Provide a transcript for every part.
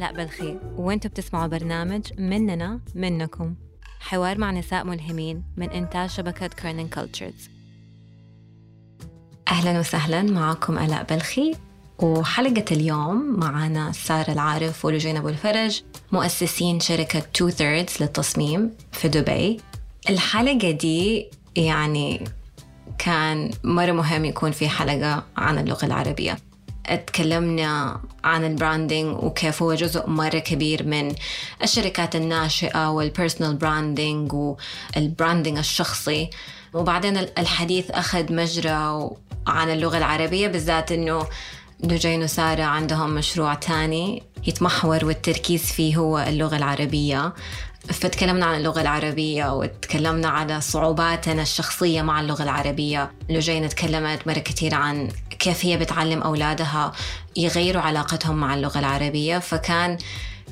آلاء بلخي وانتوا بتسمعوا برنامج مننا منكم. حوار مع نساء ملهمين من إنتاج شبكة كيرنينج كولتشرز أهلا وسهلا معكم آلاء بلخي. وحلقة اليوم معنا سارة العارف ولجين أبو الفرج مؤسسين شركة تو ثيردز للتصميم في دبي. الحلقة دي يعني كان مرة مهم يكون في حلقة عن اللغة العربية. اتكلمنا عن ال branding وكيف هو جزء مرة كبير من الشركات الناشئة وال personal branding وال branding الشخصي. وبعدين الحديث أخذ مجرى عن اللغة العربية بالذات إنه لجين وسارة عندهم مشروع تاني يتمحور والتركيز فيه هو اللغة العربية. فتكلمنا عن اللغة العربية وتكلمنا على صعوباتنا الشخصية مع اللغة العربية. لجين تكلمت مرة كثير عن كيف هي بتعلم أولادها يغيروا علاقتهم مع اللغة العربية. فكان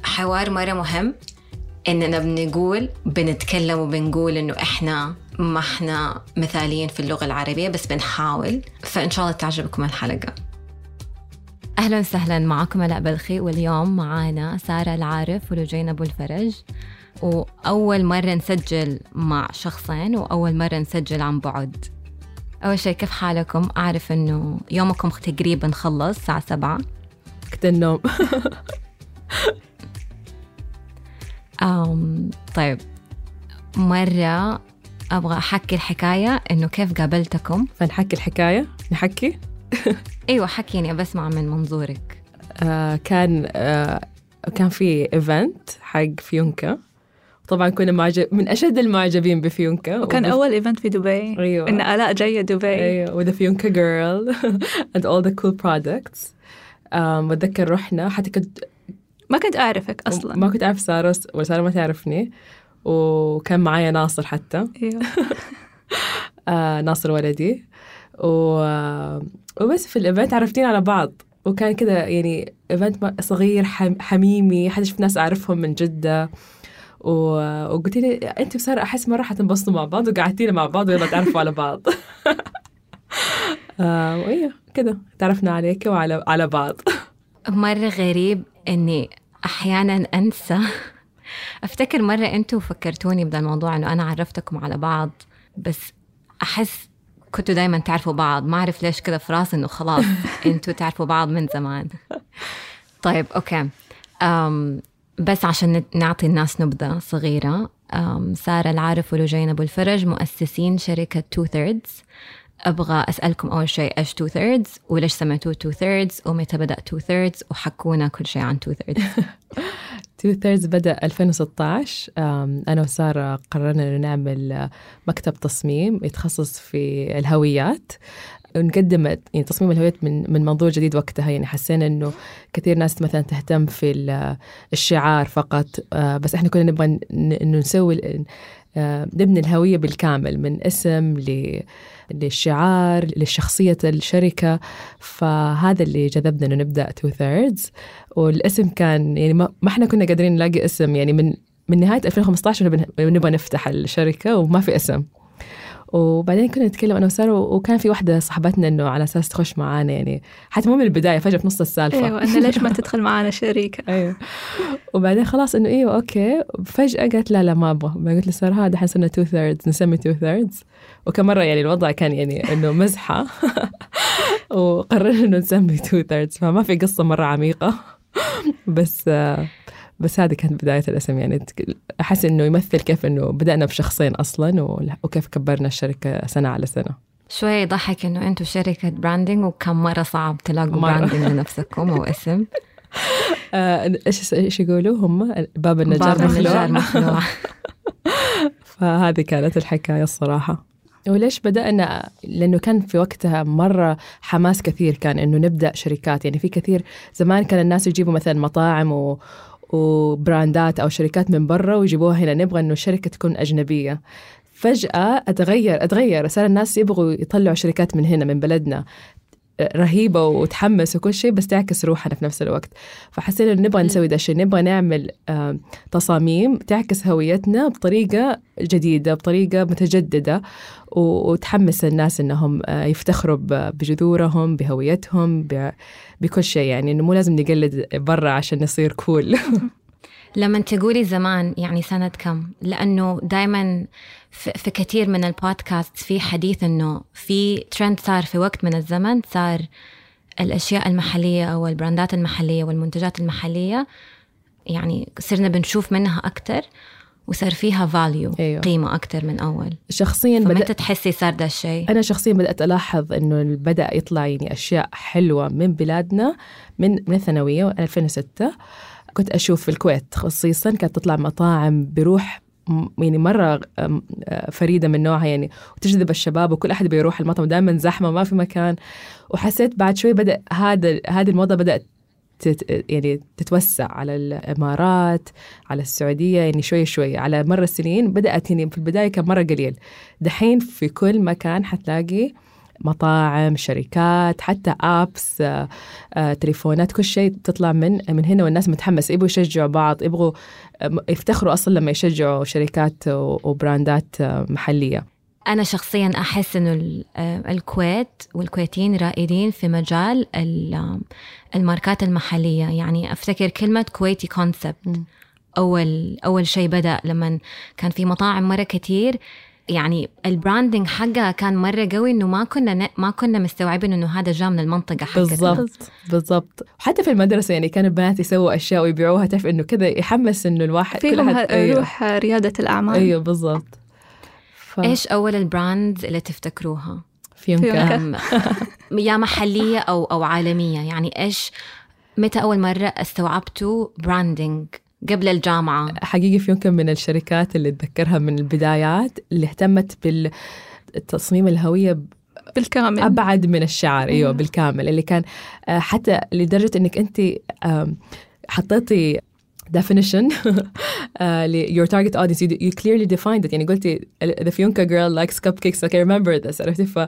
حوار مرة مهم إننا بنقول بنتكلم وبنقول إنه إحنا ما إحنا مثاليين في اللغة العربية بس بنحاول. فإن شاء الله تعجبكم الحلقة. أهلا وسهلا معكم ألاء بلخي واليوم معانا سارة العارف ولجين أبو الفرج وأول مرة نسجل مع شخصين وأول مرة نسجل عن بعد. أول شيء كيف حالكم؟ أعرف إنه يومكم تقريبا خلص الساعة سبعة. وقت النوم. أم طيب. مرة أبغى أحكي الحكاية إنه كيف قابلتكم؟ فنحكي الحكاية؟ نحكي؟ أيوة حكيني بسمع من منظورك. آه كان آه كان في event حق فيونكا. طبعا كنا معجب من أشد المعجبين بفيونكا. وكان وبف... أول event في دبي. أيوه. إن آلاء جاية دبي. أيوه. و the Fyunka girl all the cool products. um, بتذكر رحنا. حتى كنت ما كنت أعرفك أصلا. ما كنت أعرف سارة وسارة ما تعرفني. وكان معايا ناصر حتى. أيوه. آه ناصر ولدي. و... وبس في ال event عرفتينا على بعض. وكان كذا يعني ايفنت صغير حم... حميمي. حتى شفت ناس أعرفهم من جدة. وقلت لي أنت وساره أحس مرة حتنبسطوا مع بعض وقعدتينا مع بعض ويلا تعرفوا على بعض. آه وايوه كده تعرفنا عليك وعلى على بعض. مرة غريب إني أحيانا أنسى. أفتكر مرة أنتوا فكرتوني بهذا الموضوع إنه أنا عرفتكم على بعض بس أحس كنتوا دايما تعرفوا بعض. ما أعرف ليش كذا في راسي إنه خلاص أنتوا تعرفوا بعض من زمان. طيب okay. أم بس عشان نعطي الناس نبذة صغيرة سارة العارف ولجين أبو الفرج مؤسسين شركة تو ثيردز أبغى أسألكم أول شيء إيش تو ثيردز وليش سميتوه تو ثيردز ومتى بدأ تو ثيردز وحكونا كل شيء عن تو ثيردز تو ثيردز بدأ 2016 أنا وسارة قررنا نعمل مكتب تصميم يتخصص في الهويات. ونقدم يعني تصميم الهويات من من منظور جديد وقتها. يعني حسينا إنه كثير ناس مثلا تهتم في الشعار فقط. بس إحنا كنا نبغى إنه نسوي نبني الهوية بالكامل من اسم للشعار لشخصية الشركة. فهذا اللي جذبنا إنه نبدأ تو ثيردز والاسم كان يعني ما إحنا كنا قادرين نلاقي اسم. يعني من من نهاية 2015 نبغى نفتح الشركة وما في اسم. وبعدين كنا نتكلم أنا وسارة وكان في واحدة صاحبتنا إنه على أساس تخش معانا يعني. حتى مو من البداية فجأة في نص السالفة. أيوه إنه ليش ما تدخل معانا شريكة؟ أيوه. وبعدين خلاص إنه إيوه okay. فجأة قالت لا لا ما أبغى. قلت لسارة هذا حنصير تو ثيردز نسمي تو ثيردز وكم مرة يعني الوضع كان يعني إنه مزحة. وقررنا إنه نسمي تو ثيردز فما في قصة مرة عميقة. بس بس هذه كانت بداية الأسم يعني أحس إنه يمثل كيف إنه بدأنا بشخصين أصلا وكيف كبرنا الشركة سنة على سنة. شوي يضحك إنه أنتم شركة branding وكان مرة صعب تلاقوا branding لنفسكم أو اسم. إيش إيش يقولوا هم؟ باب النجار باب النجار مخلوع. فهذه كانت الحكاية الصراحة. وليش بدأنا؟ لأنه كان في وقتها مرة حماس كثير كان إنه نبدأ شركات. يعني في كثير زمان كان الناس يجيبوا مثلا مطاعم و وبراندات أو شركات من برا ويجيبوها هنا. نبغى إنه الشركة تكون أجنبية. فجأة أتغير أتغير. صار الناس يبغوا يطلعوا شركات من هنا من بلدنا. رهيبة وتحمس وكل شيء بس تعكس روحنا في نفس الوقت. فحسينا إنه نبغى نسوي ده الشيء نبغى نعمل آم، تصاميم تعكس هويتنا بطريقة جديدة بطريقة متجددة و- وتحمس الناس إنهم آه، يفتخروا بجذورهم بهويتهم بكل شيء. يعني إنه مو لازم نقلد برا عشان نصير cool لما تقولي زمان يعني سنة كم؟ لأنه دايما في كثير من البودكاست في حديث أنه في ترند صار في وقت من الزمن صار الأشياء المحلية أو ال brandات المحلية والمنتجات المحلية يعني صرنا بنشوف منها أكتر وصار فيها value أيوه. قيمة أكتر من أول. شخصيا فمتى بدأت تحسي صار ده الشيء؟ أنا شخصيا بدأت ألاحظ إنه بدأ يطلع يعني أشياء حلوة من بلادنا من من الثانوية 2006 كنت أشوف في الكويت خصيصا كانت تطلع مطاعم بروح يعني مرة آه، فريدة من نوعها يعني وتجذب الشباب وكل أحد بيروح المطعم دائما زحمة ما في مكان. وحسيت بعد شوي بدأ هذا هذه الموضة بدأت تت يعني تتوسع على الإمارات على السعودية يعني شوي شوي. على مر السنين بدأت يعني في البداية كان مرة قليل. دحين في كل مكان حتلاقي مطاعم شركات حتى apps آه، آه، تليفونات كل شيء تطلع من من هنا والناس متحمس. يبغوا يشجعوا بعض يبغوا آه، يفتخروا أصلا لما يشجعوا شركات و brandات محلية. أنا شخصيا أحس إنه ال- آه، الكويت والكويتيين رائدين في مجال ال- الماركات المحلية. يعني أفتكر كلمة كويتي concept مم. أول أول شيء بدأ لما كان في مطاعم مرة كتير يعني ال branding حقها كان مرة قوي إنه ما كنا ن- ما كنا مستوعبين إنه هذا جاء من المنطقة حقتنا. بالضبط بالضبط. وحتى في المدرسة يعني كان البنات يسووا أشياء ويبيعوها تعرف إنه كذا يحمس إنه الواحد كل فيهم أحد ه- أيوه. روح ريادة الأعمال. أيوه بالضبط. ف... إيش أول ال brands اللي تفتكروها؟ فيونكا يا محلية أو أو عالمية يعني إيش متى أول مرة استوعبتوا براندنج قبل الجامعة؟ حقيقي فيونكا من الشركات اللي اتذكرها من البدايات اللي اهتمت بالتصميم الهوية بالكامل. أبعد من الشعار أيوه أيوة. بالكامل. اللي كان آه، حتى لدرجة إنك أنت حطيتي definition ل- your target audience. You, you clearly defined it. يعني قلتي the Fionca girl likes cupcakes. Like I remember this. عرفتي؟ ف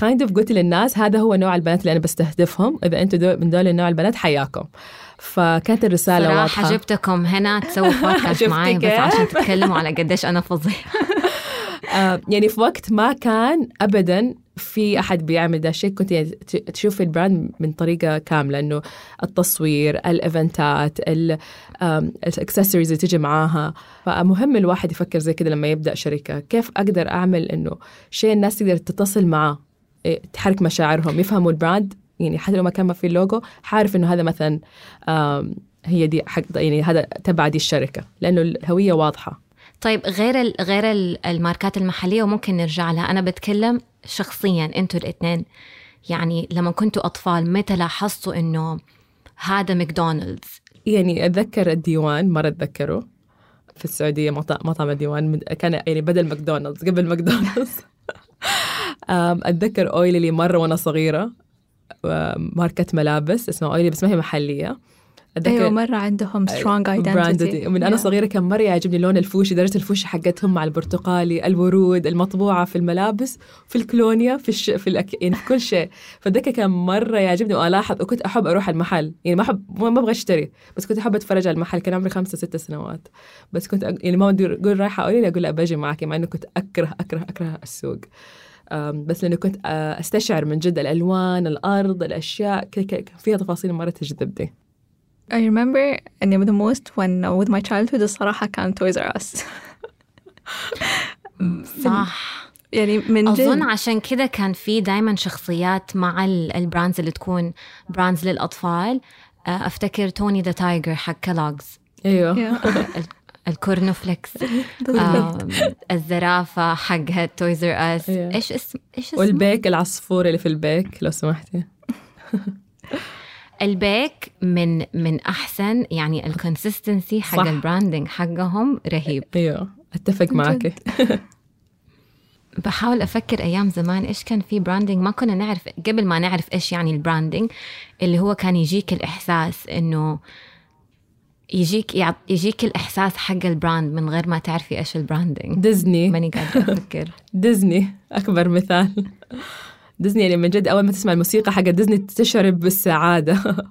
kind of قلتي للناس هذا هو نوع البنات اللي أنا بستهدفهم. إذا أنتم دو من دول النوع البنات حياكم. فكانت الرسالة صراحة واضحة. جبتكم هنا تسووا بودكاست معي بس كيف؟ عشان تتكلموا على قديش أنا فظيعة. آه، يعني في وقت ما كان ابدا في أحد بيعمل ده الشيء كنت يعني ت- تشوف ال brand من طريقة كاملة إنه التصوير ال eventات الإكسسوارز اللي تيجي معاها. فمهم الواحد يفكر زي كده لما يبدأ شركة. كيف أقدر أعمل إنه شيء الناس تقدر تتصل معاه إيه، تحرك مشاعرهم يفهموا ال brand يعني حتى لو ما كان ما في اللوجو حعرف إنه هذا مثلا هي دي حق يعني هذا تبع دي الشركة لأنه الهوية واضحة. طيب غير غير ال الماركات المحلية وممكن نرجع لها. أنا بتكلم شخصيا أنتوا الإثنين. يعني لما كنتوا أطفال متى لاحظتوا إنه هذا ماكدونالدز؟ يعني أتذكر الديوان مره اتذكره في السعودية مطعم الديوان كان يعني بدل ماكدونالدز قبل ماكدونالدز. أتذكر أويلي اللي مرة وأنا صغيرة. أم، ماركة ملابس اسمها اويلي بس ما هي محلية. أيوة مرة عندهم براند identity. من أنا Yeah. صغيرة كان مرة يعجبني لون الفوشي درجة الفوشي حقتهم مع البرتقالي الورود المطبوعة في الملابس في الكولونيا في الش... في الأك... يعني في كل شيء. فذاك كان مرة يعجبني والاحظ وكنت أحب أروح المحل. يعني ما أحب ما ما أبغى أشتري بس كنت أحب أتفرج على المحل. كان عمري خمسة ستة سنوات. بس كنت أق... يعني ماما تقول رايحة أقول لي أقول لا بجي معك مع إنه كنت أكره أكره أكره السوق. بس لأنه كنت أستشعر من جد الألوان الأرض الأشياء ك- ك- كان فيها تفاصيل مرة تجذبني. I remember أني the most when with my childhood الصراحة كان Toys R Us. صح. يعني من جد أظن عشان كده كان في دايما شخصيات مع ال- البراندز اللي تكون brands للأطفال. آه، أفتكر Tony the Tiger حق Kellogg's أيوه. آم، الزرافة حقها تويزر Yeah. إيش اسم إيش اسمه؟ والبيك العصفور اللي في البيك لو سمحتي. البيك من من أحسن يعني ال consistency حق. ال branding حقهم رهيب. أيوه أتفق معك. بحاول أفكر أيام زمان إيش كان في branding ما كنا نعرف قبل ما نعرف إيش يعني ال branding اللي هو كان يجيك الإحساس إنه يجيك يعط يجيك الإحساس حق ال brand من غير ما تعرفي إيش ال branding ديزني. ماني قادرة أفكر. ديزني أكبر مثال. ديزني يعني من جد أول ما تسمع الموسيقى حق ديزني تشعر بالسعادة.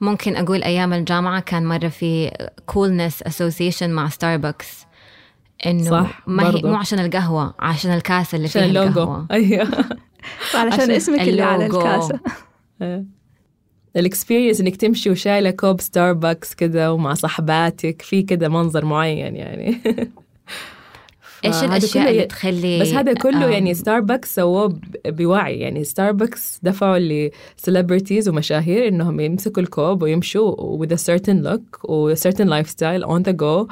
ممكن أقول أيام الجامعة كان مرة في coolness association مع ستاربكس إنه صح، ما هي. مو عشان القهوة عشان الكاسة اللي عشان فيها اللوجو. القهوة. أيوه. علشان عشان اسمك اللي على اللوجو. ال experience إنك تمشي وشايلة كوب ستاربكس كده ومع صحباتك في كده منظر معين يعني. إيش الأشياء اللي تخلي بس هذا كله آم، يعني ستاربكس سووه بوعي. يعني ستاربكس دفعوا ل celebrities ومشاهير إنهم يمسكوا الكوب ويمشوا with a certain look و certain lifestyle on the go.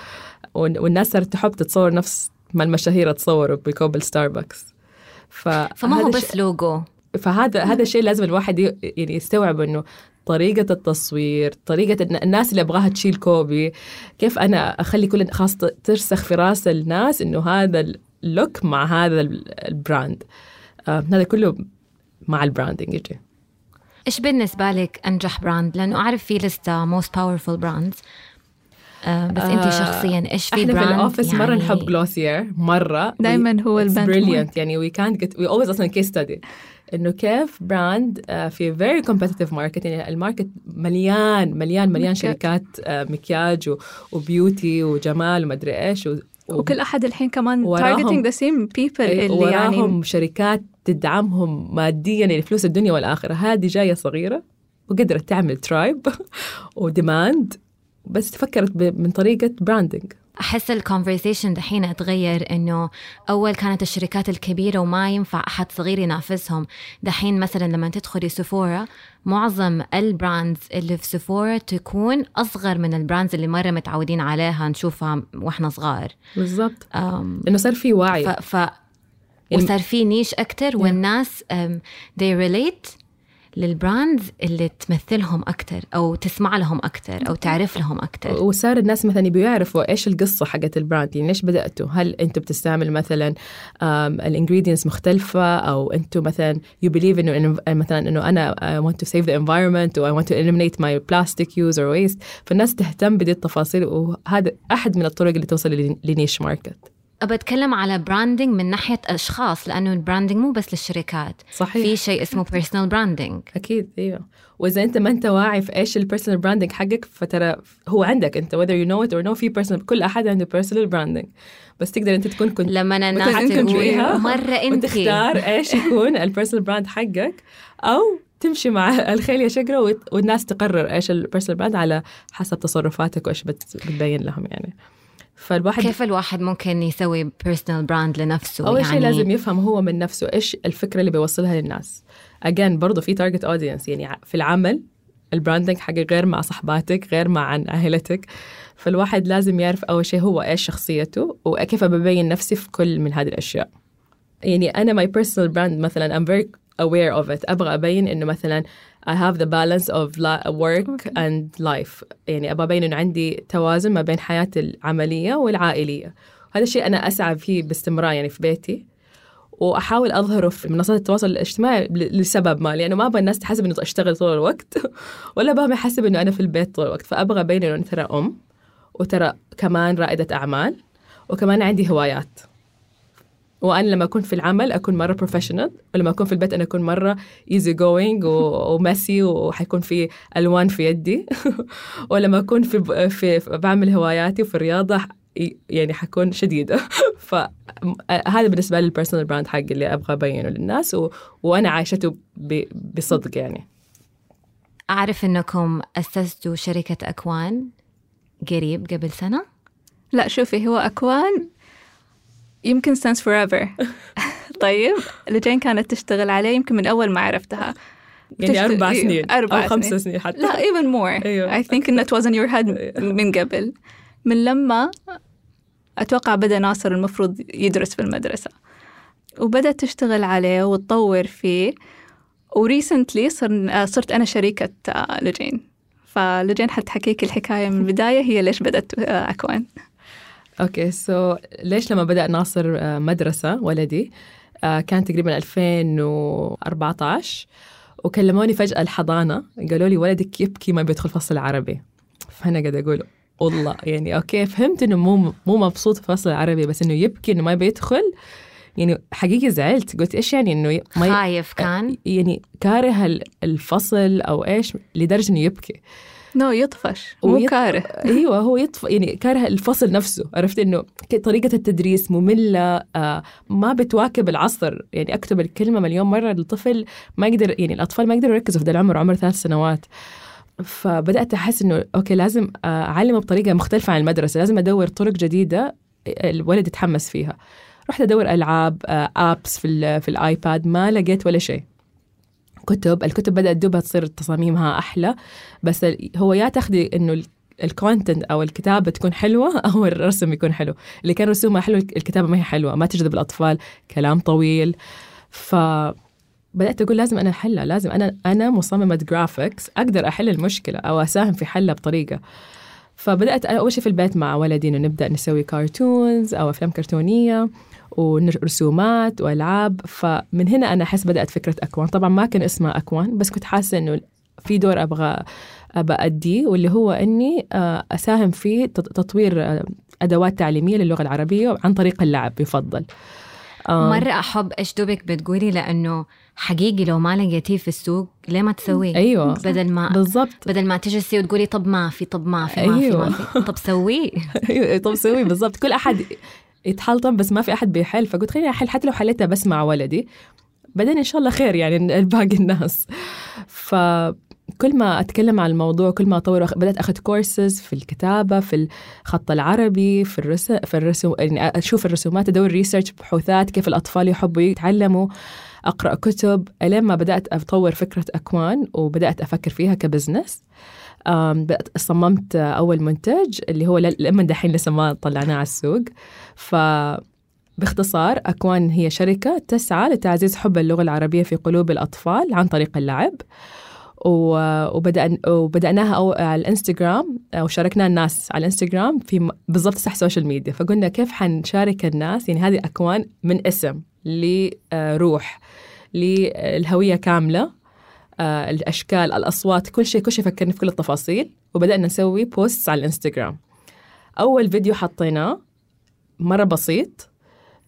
وال- والناس صارت تحب تتصور نفس ما المشاهير تصوروا بكوب الستاربكس ف- فما هو بس لوجو فهذا هذا الشيء لازم الواحد ي- يعني يستوعب إنه طريقة التصوير طريقة الن- الناس اللي أبغاها تشيل كوبي كيف أنا أخلي كل خاص ت- ترسخ في رأس الناس إنه هذا ال look مع هذا ال- ال brand آه هذا كله مع ال branding يجي. إيش بالنسبة لك أنجح brand لأنه أعرف في لسته most powerful brands بس أنت آه، شخصيا إيش في إحنا في brand ال office مرة يعني؟ نحب Glossier مرة. دايما هو البنت brilliant. يعني we can't get we always أصلا case study. إنه كيف brand آه، في very competitive market يعني ال market مليان مليان مليان مكياج. شركات آه، مكياج و beauty وجمال ومدري إيش وكل أحد الحين كمان the same people إيه، اللي وراهم يعني شركات تدعمهم ماديا يعني فلوس الدنيا والآخرة هذه جاية صغيرة وقدرت تعمل tribe و demand بس فكرت من طريقة branding أحس ال conversation دحين أتغير إنه أول كانت الشركات الكبيرة وما ينفع أحد صغير ينافسهم. دحين مثلا لما تدخلي سفورة معظم ال brands اللي في سفورة تكون أصغر من ال brands اللي مرة متعودين عليها نشوفها وإحنا صغار. بالضبط. إنه صار في وعي. ف, ف وصار في niche أكثر والناس they relate لل brands اللي تمثلهم أكثر أو تسمع لهم أكثر أو تعرف لهم أكثر وصار الناس مثلا يبوا يعرفوا إيش القصة حقت ال brand يعني ليش بدأتوا؟ هل أنتم بتستعمل مثلا ال ingredients مختلفة؟ أو أنتم مثلا you believe إنه إنه- مثلا إنه أنا I want to save the environment or I want to eliminate my plastic use or waste. فالناس تهتم بدي التفاصيل وهذا أحد من الطرق اللي توصل ل niche market. أبى أتكلم على branding من ناحية أشخاص لأنه ال branding مو بس للشركات. صحيح. في شيء اسمه personal branding. أكيد أيوه. وإذا أنت ما أنت واعي في إيش ال personal branding حقك فترى هو عندك أنت whether you know it or no في personal كل أحد عنده personal branding بس تقدر أنت تكون كنت لما الناس تقول تجويها مرة أنت. وتختار إيش يكون ال personal brand حقك أو تمشي مع الخيل يا شقره وت- والناس تقرر إيش ال personal brand على حسب تصرفاتك وإيش بت- بتبين لهم يعني. فالواحد كيف الواحد ممكن يسوي personal brand لنفسه؟ أول يعني شيء لازم يفهم هو من نفسه إيش الفكرة اللي بيوصلها للناس. Again برضه في target audience يعني في العمل ال branding حقك غير مع صحباتك غير مع عن عائلتك فالواحد لازم يعرف أول شيء هو إيش شخصيته وكيف ببين نفسي في كل من هذه الأشياء. يعني أنا my personal brand مثلا I'm very aware of it. أبغى أبين إنه مثلا I have the balance of work and life. يعني أبغى ابين إنه عندي توازن ما بين حياتي العملية والعائلية. هذا الشيء أنا أسعى فيه باستمرار يعني في بيتي. وأحاول أظهره في منصات التواصل الاجتماعي لسبب ما لأنه ما أبغى الناس تحسب إنه أشتغل طول الوقت ولا أبغى يحسب إنه أنا في البيت طول الوقت. فأبغى ابين انه أنا ترى أم وترى كمان رائدة أعمال وكمان عندي هوايات. وأنا لما أكون في العمل أكون مرة professional ولما أكون في البيت أنا أكون مرة easy going و messy وحيكون في ألوان في يدي. ولما أكون في, في, في بعمل هواياتي وفي الرياضة يعني حكون شديدة. فهذا بالنسبة لي ال personal brand حقي اللي أبغى أبينه للناس و... وأنا عايشته ب... بصدق يعني. أعرف أنكم أسستوا شركة أكوان قريب قبل سنة؟ لا شوفي هو أكوان يمكن stands forever. طيب لجين كانت تشتغل عليه يمكن من أول ما عرفتها. يعني أربع إيه، سنين أربع أو خمس سنين. سنين حتى. لا even more. أيوة. I think إن it was in your head من قبل. من لما أتوقع بدأ ناصر المفروض يدرس في المدرسة. وبدأت تشتغل عليه وتطور فيه. و recently صر صرت أنا شريكة آه، لجين. فلجين حتحكيك الحكاية من البداية هي ليش بدأت آه، أكوان. أوكي so ليش لما بدأ ناصر آه، مدرسة ولدي آه، كان تقريبا 2014 وكلموني فجأة الحضانة قالوا لي ولدك يبكي ما بيدخل فصل عربي. فأنا قاعدة أقول والله يعني أوكي فهمت إنه مو مو مبسوط في فصل عربي بس إنه يبكي إنه ما بيدخل. يعني حقيقي زعلت قلت إيش يعني إنه ما خايف كان؟ يعني كاره ال- الفصل أو إيش لدرجة إنه يبكي. no يطفش. مو ويط- كاره. أيوه هو يطف يعني كاره الفصل نفسه عرفت إنه طريقة التدريس مملة آه ما بتواكب العصر. يعني أكتب الكلمة مليون مرة الطفل ما يقدر يعني الأطفال ما يقدروا يركزوا في ذا العمر عمر ثلاث سنوات. فبدأت أحس إنه أوكي لازم آه، أعلمه بطريقة مختلفة عن المدرسة. لازم أدور طرق جديدة الولد يتحمس فيها. رحت أدور ألعاب آه، apps في ال- في الآيباد ما لقيت ولا شيء. كتب الكتب بدأت دوبها تصير تصاميمها أحلى بس هو يا تاخذي إنه ال content أو الكتابة تكون حلوة أو الرسم يكون حلو. اللي كان رسومها حلو الكتابة ما هي حلوة ما تجذب الأطفال كلام طويل. ف بدأت أقول لازم أنا أحلها لازم أنا أنا مصممة graphics أقدر أحل المشكلة أو أساهم في حلها بطريقة. فبدأت أول شيء في البيت مع ولدي إنه نبدأ نسوي cartoons أو أفلام كرتونية. ورسومات وألعاب. فمن هنا أنا أحس بدأت فكرة أكوان. طبعا ما كان اسمها أكوان بس كنت حاسة إنه في دور أبغى أبى أديه واللي هو إني آه، أساهم في تط- تطوير آه، أدوات تعليمية للغة العربية عن طريق اللعب يفضل آه، مرة أحب إيش دوبك بتقولي لأنه حقيقي لو ما لقيتيه في السوق ليه ما تسويه؟ أيوه. بدل ما بالضبط. بدل ما تجلسي وتقولي طب ما في طب ما في ما في أيوة. ما في. طب سويه. أيوه طب سوي بالضبط. كل أحد يتحلطم بس ما في أحد بيحل. فقلت خليني أحل حتى لو حليتها بس مع ولدي. بعدين إن شاء الله خير يعني باقي الناس. فكل ما أتكلم عن الموضوع كل ما أطور بدأت أخذ كورسز في الكتابة في الخط العربي في الرسم في الرسوم يعني أشوف الرسومات أدور research بحوثات كيف الأطفال يحبوا يتعلموا. أقرأ كتب. ألين ما بدأت أطور فكرة أكوان وبدأت أفكر فيها ك business. بدأت صممت أول منتج اللي هو لما دحين لسه ما طلعناه على السوق. ف باختصار أكوان هي شركة تسعى لتعزيز حب اللغة العربية في قلوب الأطفال عن طريق اللعب. وبدأ وبدأناها أو على الإنستغرام أو شاركنا الناس على الإنستغرام في بالضبط صح social media فقلنا كيف حنشارك الناس؟ يعني هذه أكوان من اسم. لروح للهوية كاملة آه، الأشكال الأصوات كل شيء كل شيء فكرنا في كل التفاصيل. وبدأنا نسوي post على الإنستغرام. أول فيديو حطيناه مرة بسيط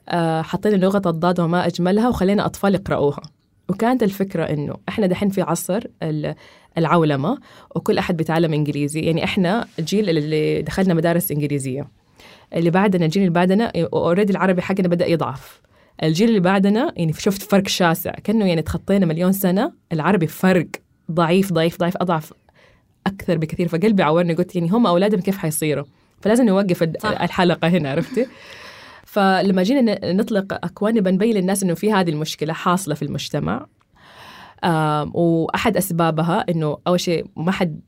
آه، حطينا لغة الضاد وما أجملها وخلينا أطفال يقرأوها. وكانت الفكرة إنه إحنا دحين في عصر ال- العولمة وكل أحد بيتعلم إنجليزي. يعني إحنا الجيل اللي دخلنا مدارس إنجليزية. اللي بعدنا الجيل اللي بعدنا اوريدي العربي حقنا بدأ يضعف. الجيل اللي بعدنا يعني شفت فرق شاسع كأنه يعني تخطينا مليون سنة. العربي فرق ضعيف ضعيف ضعيف أضعف أكثر بكثير. فقلبي عورني قلت يعني هم أولادهم كيف حيصيروا؟ فلازم نوقف. الحلقة هنا عرفتي؟ فلما جينا نطلق أكوان نبى نبين للناس إنه في هذه المشكلة حاصلة في المجتمع. آم، وأحد أسبابها إنه أول شيء ما حد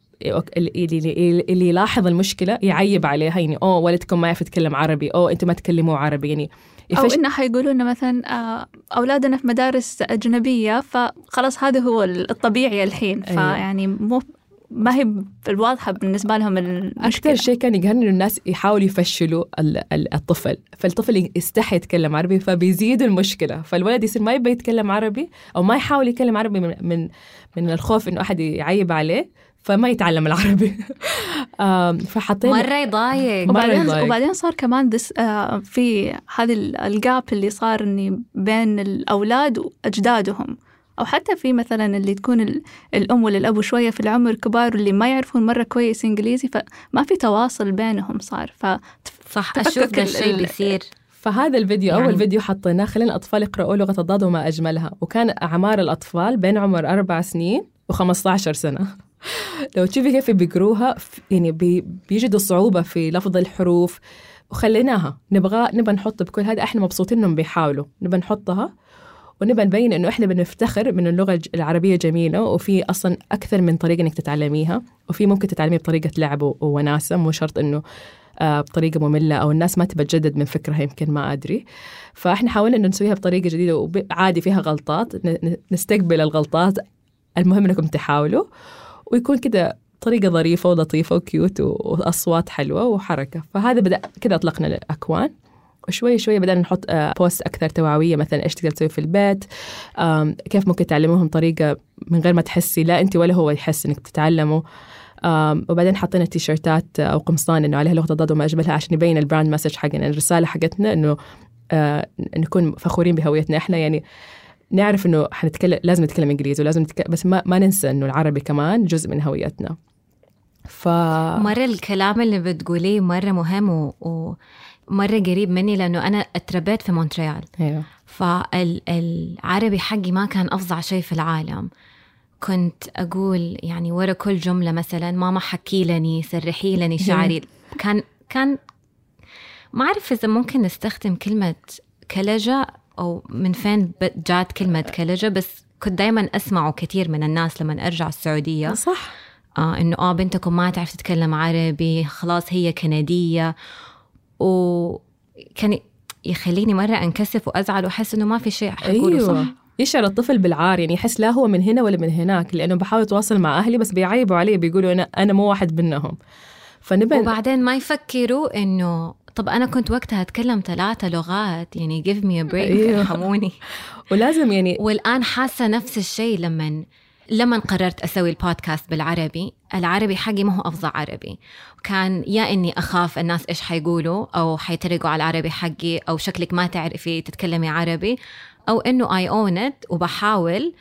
اللي, اللي, اللي يلاحظ المشكلة يعيب عليها. يعني أوه ولدكم ما يعرف يتكلم عربي أوه أنتم ما تكلموا عربي. يعني أو يفش- إنه حيقولوا إنه مثلا آه، أولادنا في مدارس أجنبية فخلاص هذا هو الطبيعي الحين. أيوة. فيعني مو ما هي الواضحة بالنسبة لهم المشكلة أكثر شيء كان يقهرني إنه الناس يحاولوا يفشلوا ال- ال- الطفل. فالطفل يستحي يتكلم عربي فبيزيدوا المشكلة. فالولد يصير ما يبي يتكلم عربي أو ما يحاول يتكلم عربي من من, من الخوف إنه أحد يعيب عليه. فما يتعلم العربي. فحطينا مرة يضايق. وبعدين يضايق. وبعدين صار كمان دس آه في هذه ال- الجاب اللي صار إني بين الأولاد وأجدادهم. أو حتى في مثلا اللي تكون ال- الأم ولا الاب شوية في العمر كبار واللي ما يعرفون مرة كويس إنجليزي فما في تواصل بينهم صار. ف صح ده ال- الشيء ال- بيصير. فهذا الفيديو يعني- أول فيديو حطيناه خلينا الأطفال يقرأوا لغة الضاد وما أجملها. وكان أعمار الأطفال بين عمر أربع سنين و15 سنة. لو تشوفي كيف بيقروها يعني بي بيجدوا صعوبة في لفظ الحروف. وخليناها. نبغى نبى نحط بكل هذا إحنا مبسوطين إنهم بيحاولوا. نبى نحطها. ونبى نبين إنه إحنا بنفتخر من اللغة العربية جميلة وفي أصلا أكثر من طريقة إنك تتعلميها. وفي ممكن تتعلمي بطريقة لعب ووناسة. مو شرط إنه آه، بطريقة مملة أو الناس ما تبى تجدد من فكرها يمكن ما أدري. فإحنا حاولنا إنه نسويها بطريقة جديدة وعادي فيها غلطات. نستقبل الغلطات. المهم إنكم تحاولوا. ويكون كده طريقة ظريفة ولطيفة وكيوت و- وأصوات حلوة وحركة. فهذا بدا كده أطلقنا الاكوان وشوي شوي بدأنا نحط آه، post أكثر توعوية. مثلا إيش تقدر تسوي في البيت؟ كيف ممكن تعلموهم طريقة من غير ما تحسي لا أنت ولا هو يحس إنك تتعلموا؟ وبعدين حطينا تيشيرتات أو قمصان إنه عليها لغة الضاد وما أجملها عشان يبين ال brand message حقنا الرسالة حقتنا إنه آه نكون فخورين بهويتنا إحنا. يعني نعرف إنه حنتكلم لازم نتكلم إنجليزي ولازم نتكلم بس ما, ما ننسى إنه العربي كمان جزء من هويتنا. ف مرة الكلام اللي بتقوليه مرة مهم و... ومرة قريب مني لأنه أنا اتربيت في مونتريال. أيوه. فالعربي حقي ما كان أفظع شيء في العالم. كنت أقول يعني ورا كل جملة مثلا ماما حكي لني سرحي لني شعري. كان كان ما أعرف إذا ممكن نستخدم كلمة كلجة أو من فين جات كلمة كلجة بس كنت دايما أسمعه كثير من الناس لما أرجع السعودية. صح. آه إنه آه بنتكم ما تعرف تتكلم عربي خلاص هي كندية. وكان يخليني مرة أنكسف وأزعل وأحس إنه ما في شيء حقوله أيوه. صح؟ يشعر الطفل بالعار يعني يحس لا هو من هنا ولا من هناك لأنه بحاول أتواصل مع أهلي بس بيعيبوا علي بيقولوا أنا أنا مو واحد منهم. فنبى وبعدين ما يفكروا إنه طب أنا كنت وقتها أتكلم ثلاثة لغات يعني give me a break أيوه. ارحموني ولازم يعني والآن حاسة نفس الشيء لما لما قررت أسوي البودكاست بالعربي. العربي حقي ما هو أفظع عربي. كان يا إني أخاف الناس إيش حيقولوا أو حيتريقوا على العربي حقي أو شكلك ما تعرفي تتكلمي عربي أو إنه I own it وبحاول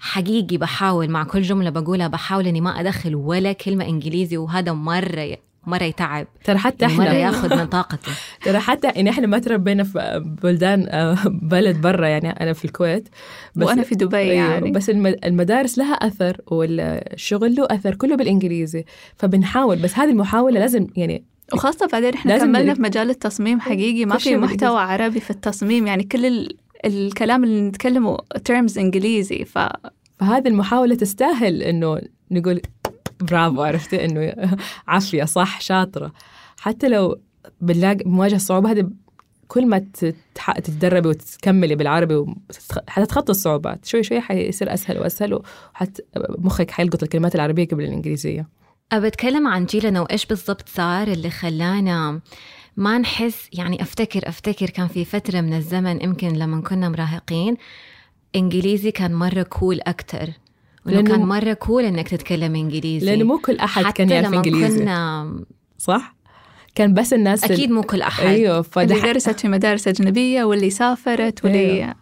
حقيقي بحاول مع كل جملة بقولها بحاول إني ما أدخل ولا كلمة إنجليزي وهذا مرة مرة يتعب. ترى حتى يعني مرة إحنا ياخذ من طاقتي ترى حتى إن إحنا ما تربينا في بلدان آه، بلد برا يعني أنا في الكويت وأنا في دبي أيوه يعني. بس الم- المدارس لها أثر والشغل له أثر كله بالإنجليزي. فبنحاول بس هذه المحاولة لازم يعني وخاصة بعدين إحنا كملنا في مجال التصميم حقيقي ما في. محتوى عربي في التصميم يعني كل ال... الكلام اللي نتكلمه terms إنجليزي ف فهذه المحاولة تستاهل إنه نقول برافو عرفتي؟ إنه عافية صح شاطرة. حتى لو بنلاقي بنواجه الصعوبه هذه كل ما تتدربي وتكملي بالعربي حتتخطي الصعوبات. شوي شوي حيصير أسهل وأسهل وحت مخك حيلقط الكلمات العربية قبل الإنجليزية. أبى أتكلم عن جيلنا وإيش بالضبط صار اللي خلانا ما نحس يعني أفتكر أفتكر كان في فترة من الزمن يمكن لما كنا مراهقين إنجليزي كان مرة كول وإنه لأنه- كان مرة كول إنك تتكلم إنجليزي. لأنه مو كل أحد حتى كان يعرف لما إنجليزي. كنا صح؟ كان بس الناس ال- أكيد مو كل أحد. أيوه اللي فدح درست في مدارس أجنبية واللي سافرت واللي أيوه.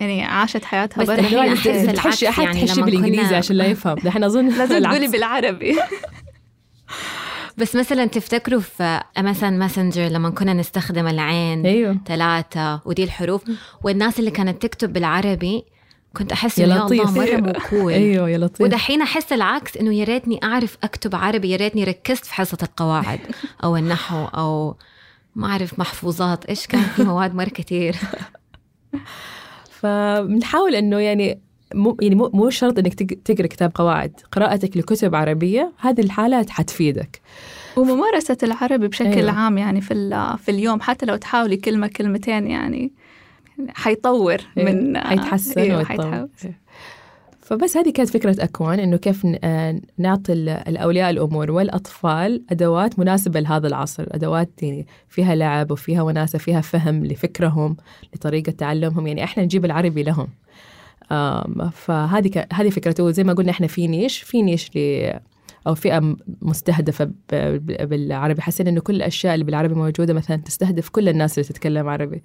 يعني عاشت حياتها بس برا. دحين أحس إذا العكس تحشي أحد يعني تحشي بالانجليزي كنا- عشان لا يفهم. دحين أظن لازم. تقولي بالعربي. بس مثلا تفتكروا في مثلا ماسنجر لما كنا نستخدم العين أيوه. ثلاثة ودي الحروف والناس اللي كانت تكتب بالعربي كنت إنه يا لطيف. الله مرة مو كول أيوه يا لطيف ودحين أحس العكس إنه يا ريتني أعرف أكتب عربي يا ريتني ركزت في حصة القواعد أو النحو أو ما أعرف محفوظات إيش كان في مواد مرة كثير فبنحاول إنه يعني مو يعني مو مو شرط إنك تق- تقرأ كتاب قواعد قراءتك لكتب عربية هذه الحالات حتفيدك وممارسة العربي بشكل. أيوة. عام يعني في في اليوم حتى لو تحاولي كلمة كلمتين يعني حيطور من حيتحسن أيوه ويتطور. حيتحسن. فبس هذه كانت فكرة أكوان إنه كيف آه، نعطي ال- الأولياء الأمور والأطفال أدوات مناسبة لهذا العصر أدوات يعني فيها لعب وفيها وناسة فيها فهم لفكرهم لطريقة تعلمهم يعني إحنا نجيب العربي لهم. فهذه ك- هذه فكرته. زي ما قلنا إحنا في نيش في نيش ل أو فئة مستهدفة بالعربي. حسينا إنه كل الأشياء اللي بالعربي موجودة مثلا تستهدف كل الناس اللي تتكلم عربي.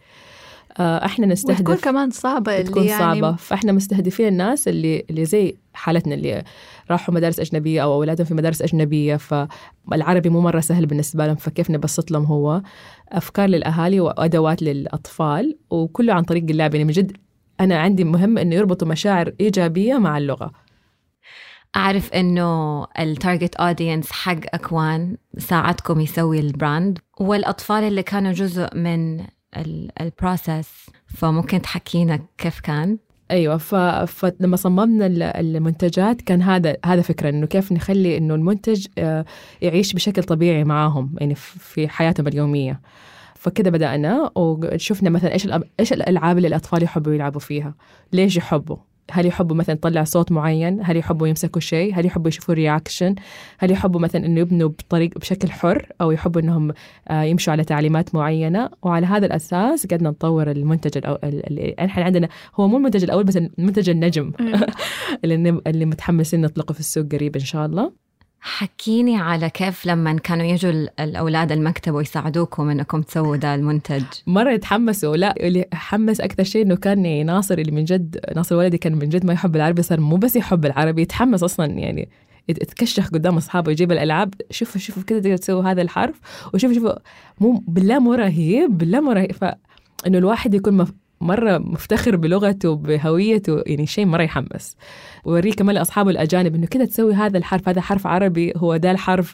آه، إحنا نستهدف وتكون كمان صعبة اللي بتكون يعني صعبة. فإحنا مستهدفين الناس اللي اللي زي حالتنا اللي راحوا مدارس أجنبية أو أولادهم في مدارس أجنبية فالعربي مو مرة سهل بالنسبة لهم فكيف نبسط لهم هو؟ أفكار للأهالي وأدوات للأطفال وكله عن طريق اللعب. يعني من جد أنا عندي مهم إنه يربطوا مشاعر إيجابية مع اللغة. أعرف إنه ال target audience حق أكوان ساعدكم يسوي ال brand والأطفال اللي كانوا جزء من ال process فممكن تحكينا كيف كان؟ أيوه. فلما صممنا ال- المنتجات كان هذا هذا فكرة إنه كيف نخلي إنه المنتج آه، يعيش بشكل طبيعي معاهم يعني في حياتهم اليومية. فكده بدأنا وشفنا مثلا إيش إيش الألعاب اللي الأطفال يحبوا يلعبوا فيها ليش يحبوا؟ هل يحبوا مثلا يطلع صوت معين؟ هل يحبوا يمسكوا شيء؟ هل يحبوا يشوفوا رياكشن هل يحبوا مثلا إنه يبنوا بطريق بشكل حر أو يحبوا إنهم آه، يمشوا على تعليمات معينة؟ وعلى هذا الأساس قدنا نطور المنتج الأو... ال- ال- إحنا عندنا هو مو المنتج الأول بس المنتج النجم اللي اللي متحمسين نطلقه في السوق قريب إن شاء الله. حكيني على كيف لما كانوا يجوا ال- الأولاد المكتب ويساعدوكم إنكم تسووا ده المنتج؟ مرة يتحمسوا. لا اللي حمس أكثر شيء إنه كان ناصر اللي من جد ناصر ولدي كان من جد ما يحب العربي صار مو بس يحب العربي يتحمس أصلا يعني يت- يتكشخ قدام أصحابه يجيب الألعاب. شوفوا شوفوا كده تقدر تسووا هذا الحرف. وشوفوا شوفوا مو بالله مو رهيب بالله مو رهيب. فإنه الواحد يكون مرة مفتخر بلغته بهويته يعني شيء مرة يحمس. ووريه كمان لأصحابه الأجانب إنه كده تسوي هذا الحرف هذا حرف عربي هو ده الحرف.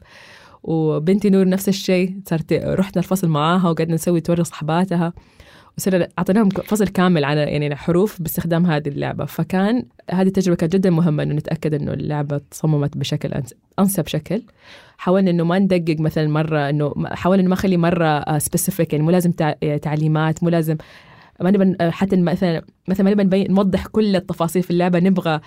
وبنتي نور نفس الشيء صارت رحنا الفصل معاها وقعدنا نسوي توري صحباتها. وصرنا أعطيناهم فصل كامل عن يعني حروف باستخدام هذه اللعبة. فكان هذه التجربة كانت جدا مهمة إنه نتأكد إنه اللعبة تصممت بشكل أنسب شكل. حاولنا إنه ما ندقق مثلا مرة إنه حاولنا ما اخلي مرة سبيسيفيك يعني مو لازم تع- تعليمات مو لازم ما نبى حتى مثلا مثلا ما نبى نبين- نوضح كل التفاصيل في اللعبة نبغى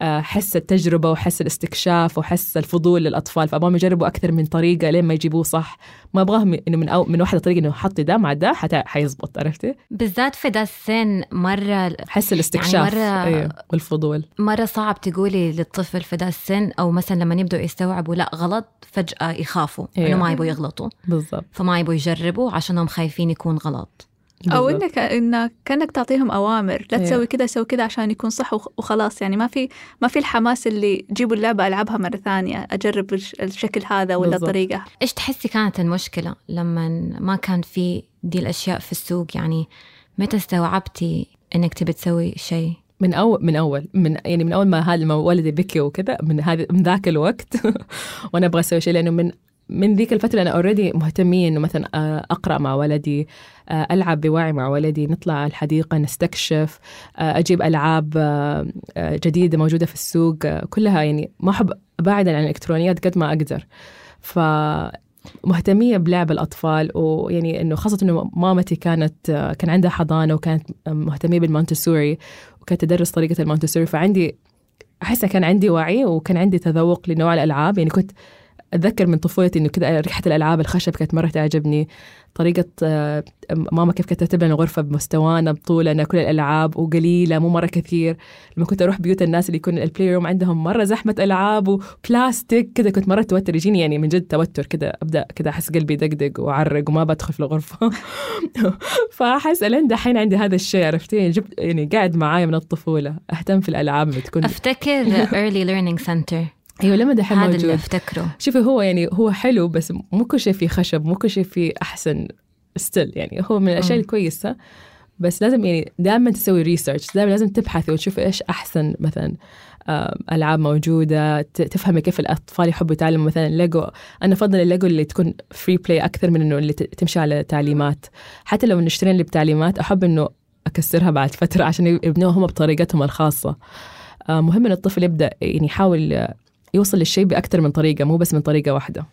آه، حس التجربة وحس الاستكشاف وحس الفضول للأطفال فأبغاهم يجربوا أكثر من طريقة لين ما يجيبوه صح. ما أبغاهم إنه من أو من واحدة طريقة إنه حطي ده مع ده حتى حيزبط عرفتي؟ بالذات في ده السن مرة حس الاستكشاف مرة- أيوه والفضول. مرة صعب تقولي للطفل في ده السن أو مثلا لما يبدوا يستوعبوا لا غلط فجأة يخافوا أيوة. إنه ما يبوا يغلطوا. بالضبط. فما يبوا يجربوا عشانهم خايفين يكون غلط. أو. انك انك كأنك تعطيهم أوامر لا إيه. تسوي كذا سوي كذا عشان يكون صح وخ- وخلاص يعني ما في ما في الحماس اللي جيبوا اللعبة ألعبها مرة ثانية أجرب الش- الشكل هذا ولا بالضبط. الطريقة إيش تحسي كانت المشكلة لما ما كان في دي الأشياء في السوق يعني متى استوعبتي إنك تبي تسوي شيء من اول من اول من يعني من أول ما هذا ما ولدي بكي وكذا من هذا من ذاك الوقت وأنا أبغى أسوي شيء لأنه من من ذيك الفترة أنا already مهتمية إنه مثلا آه، أقرأ مع ولدي آه، ألعب بوعي مع ولدي نطلع الحديقة نستكشف آه، آه، آه، جديدة موجودة في السوق كلها يعني ما أحب أبعد عن الإلكترونيات قد ما أقدر. ف مهتمية بلعب الأطفال ويعني إنه خاصة إنه مامتي كانت كان عندها حضانة وكانت مهتمية بالمونتسوري وكانت تدرس طريقة المونتسوري فعندي أحس كان عندي وعي وكان عندي تذوق لنوع الألعاب يعني كنت أتذكر من طفولتي إنه كده ريحة الألعاب الخشب كانت مرة تعجبني. طريقة آه، ماما كيف كانت ترتب لنا الغرفة بمستوانا بطولنا كل الألعاب وقليلة مو مرة كثير. لما كنت أروح بيوت الناس اللي يكون ال play room عندهم مرة زحمة ألعاب وبلاستيك كده كنت مرة توتر. يجيني يعني من جد توتر كده أبدأ كده أحس قلبي يدقدق وأعرق وما بدخل في الغرفة. فأحس ألين دحين عندي هذا الشيء عرفتي؟ يعني جبت يعني قاعد معايا من الطفولة أهتم في الألعاب بتكون أفتكر early learning center. أيوة لما دحين هذا اللي أفتكره. شوفي هو يعني هو حلو بس مو كل شيء فيه خشب مو كل شيء فيه أحسن still يعني هو من الأشياء مم. الكويسة بس لازم يعني دائما تسوي research دائما لازم تبحثي وتشوفي إيش أحسن مثلا ألعاب موجودة تفهمي كيف الأطفال يحبوا يتعلموا مثلا ليجو. أنا أفضل الليجو اللي تكون free play أكثر من إنه اللي تمشي على تعليمات. حتى لو نشتري اللي بتعليمات أحب إنه أكسرها بعد فترة عشان يبنوها هم بطريقتهم الخاصة. آه، مهم إن الطفل يبدأ يعني يحاول يوصل للشيء بأكثر من طريقة مو بس من طريقة واحدة.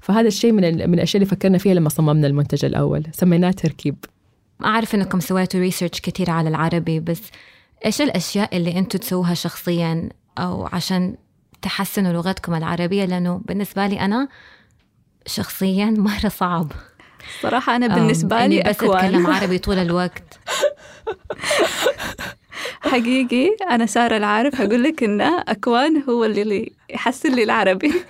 فهذا الشيء من ال- من الأشياء اللي فكرنا فيها لما صممنا المنتج الأول سميناه تركيب. أعرف إنكم سويتوا ريسيرش كتير على العربي بس إيش الأشياء اللي أنتوا تسووها شخصيا؟ أو عشان تحسنوا لغتكم العربية لأنه بالنسبة لي أنا شخصيا مرة صعب. صراحة أنا أم، بالنسبة إني لي بس أتكلم عربي طول الوقت. حقيقي أنا سارة العارف هقول لك إن أكوان هو اللي- اللي يحسن لي العربي.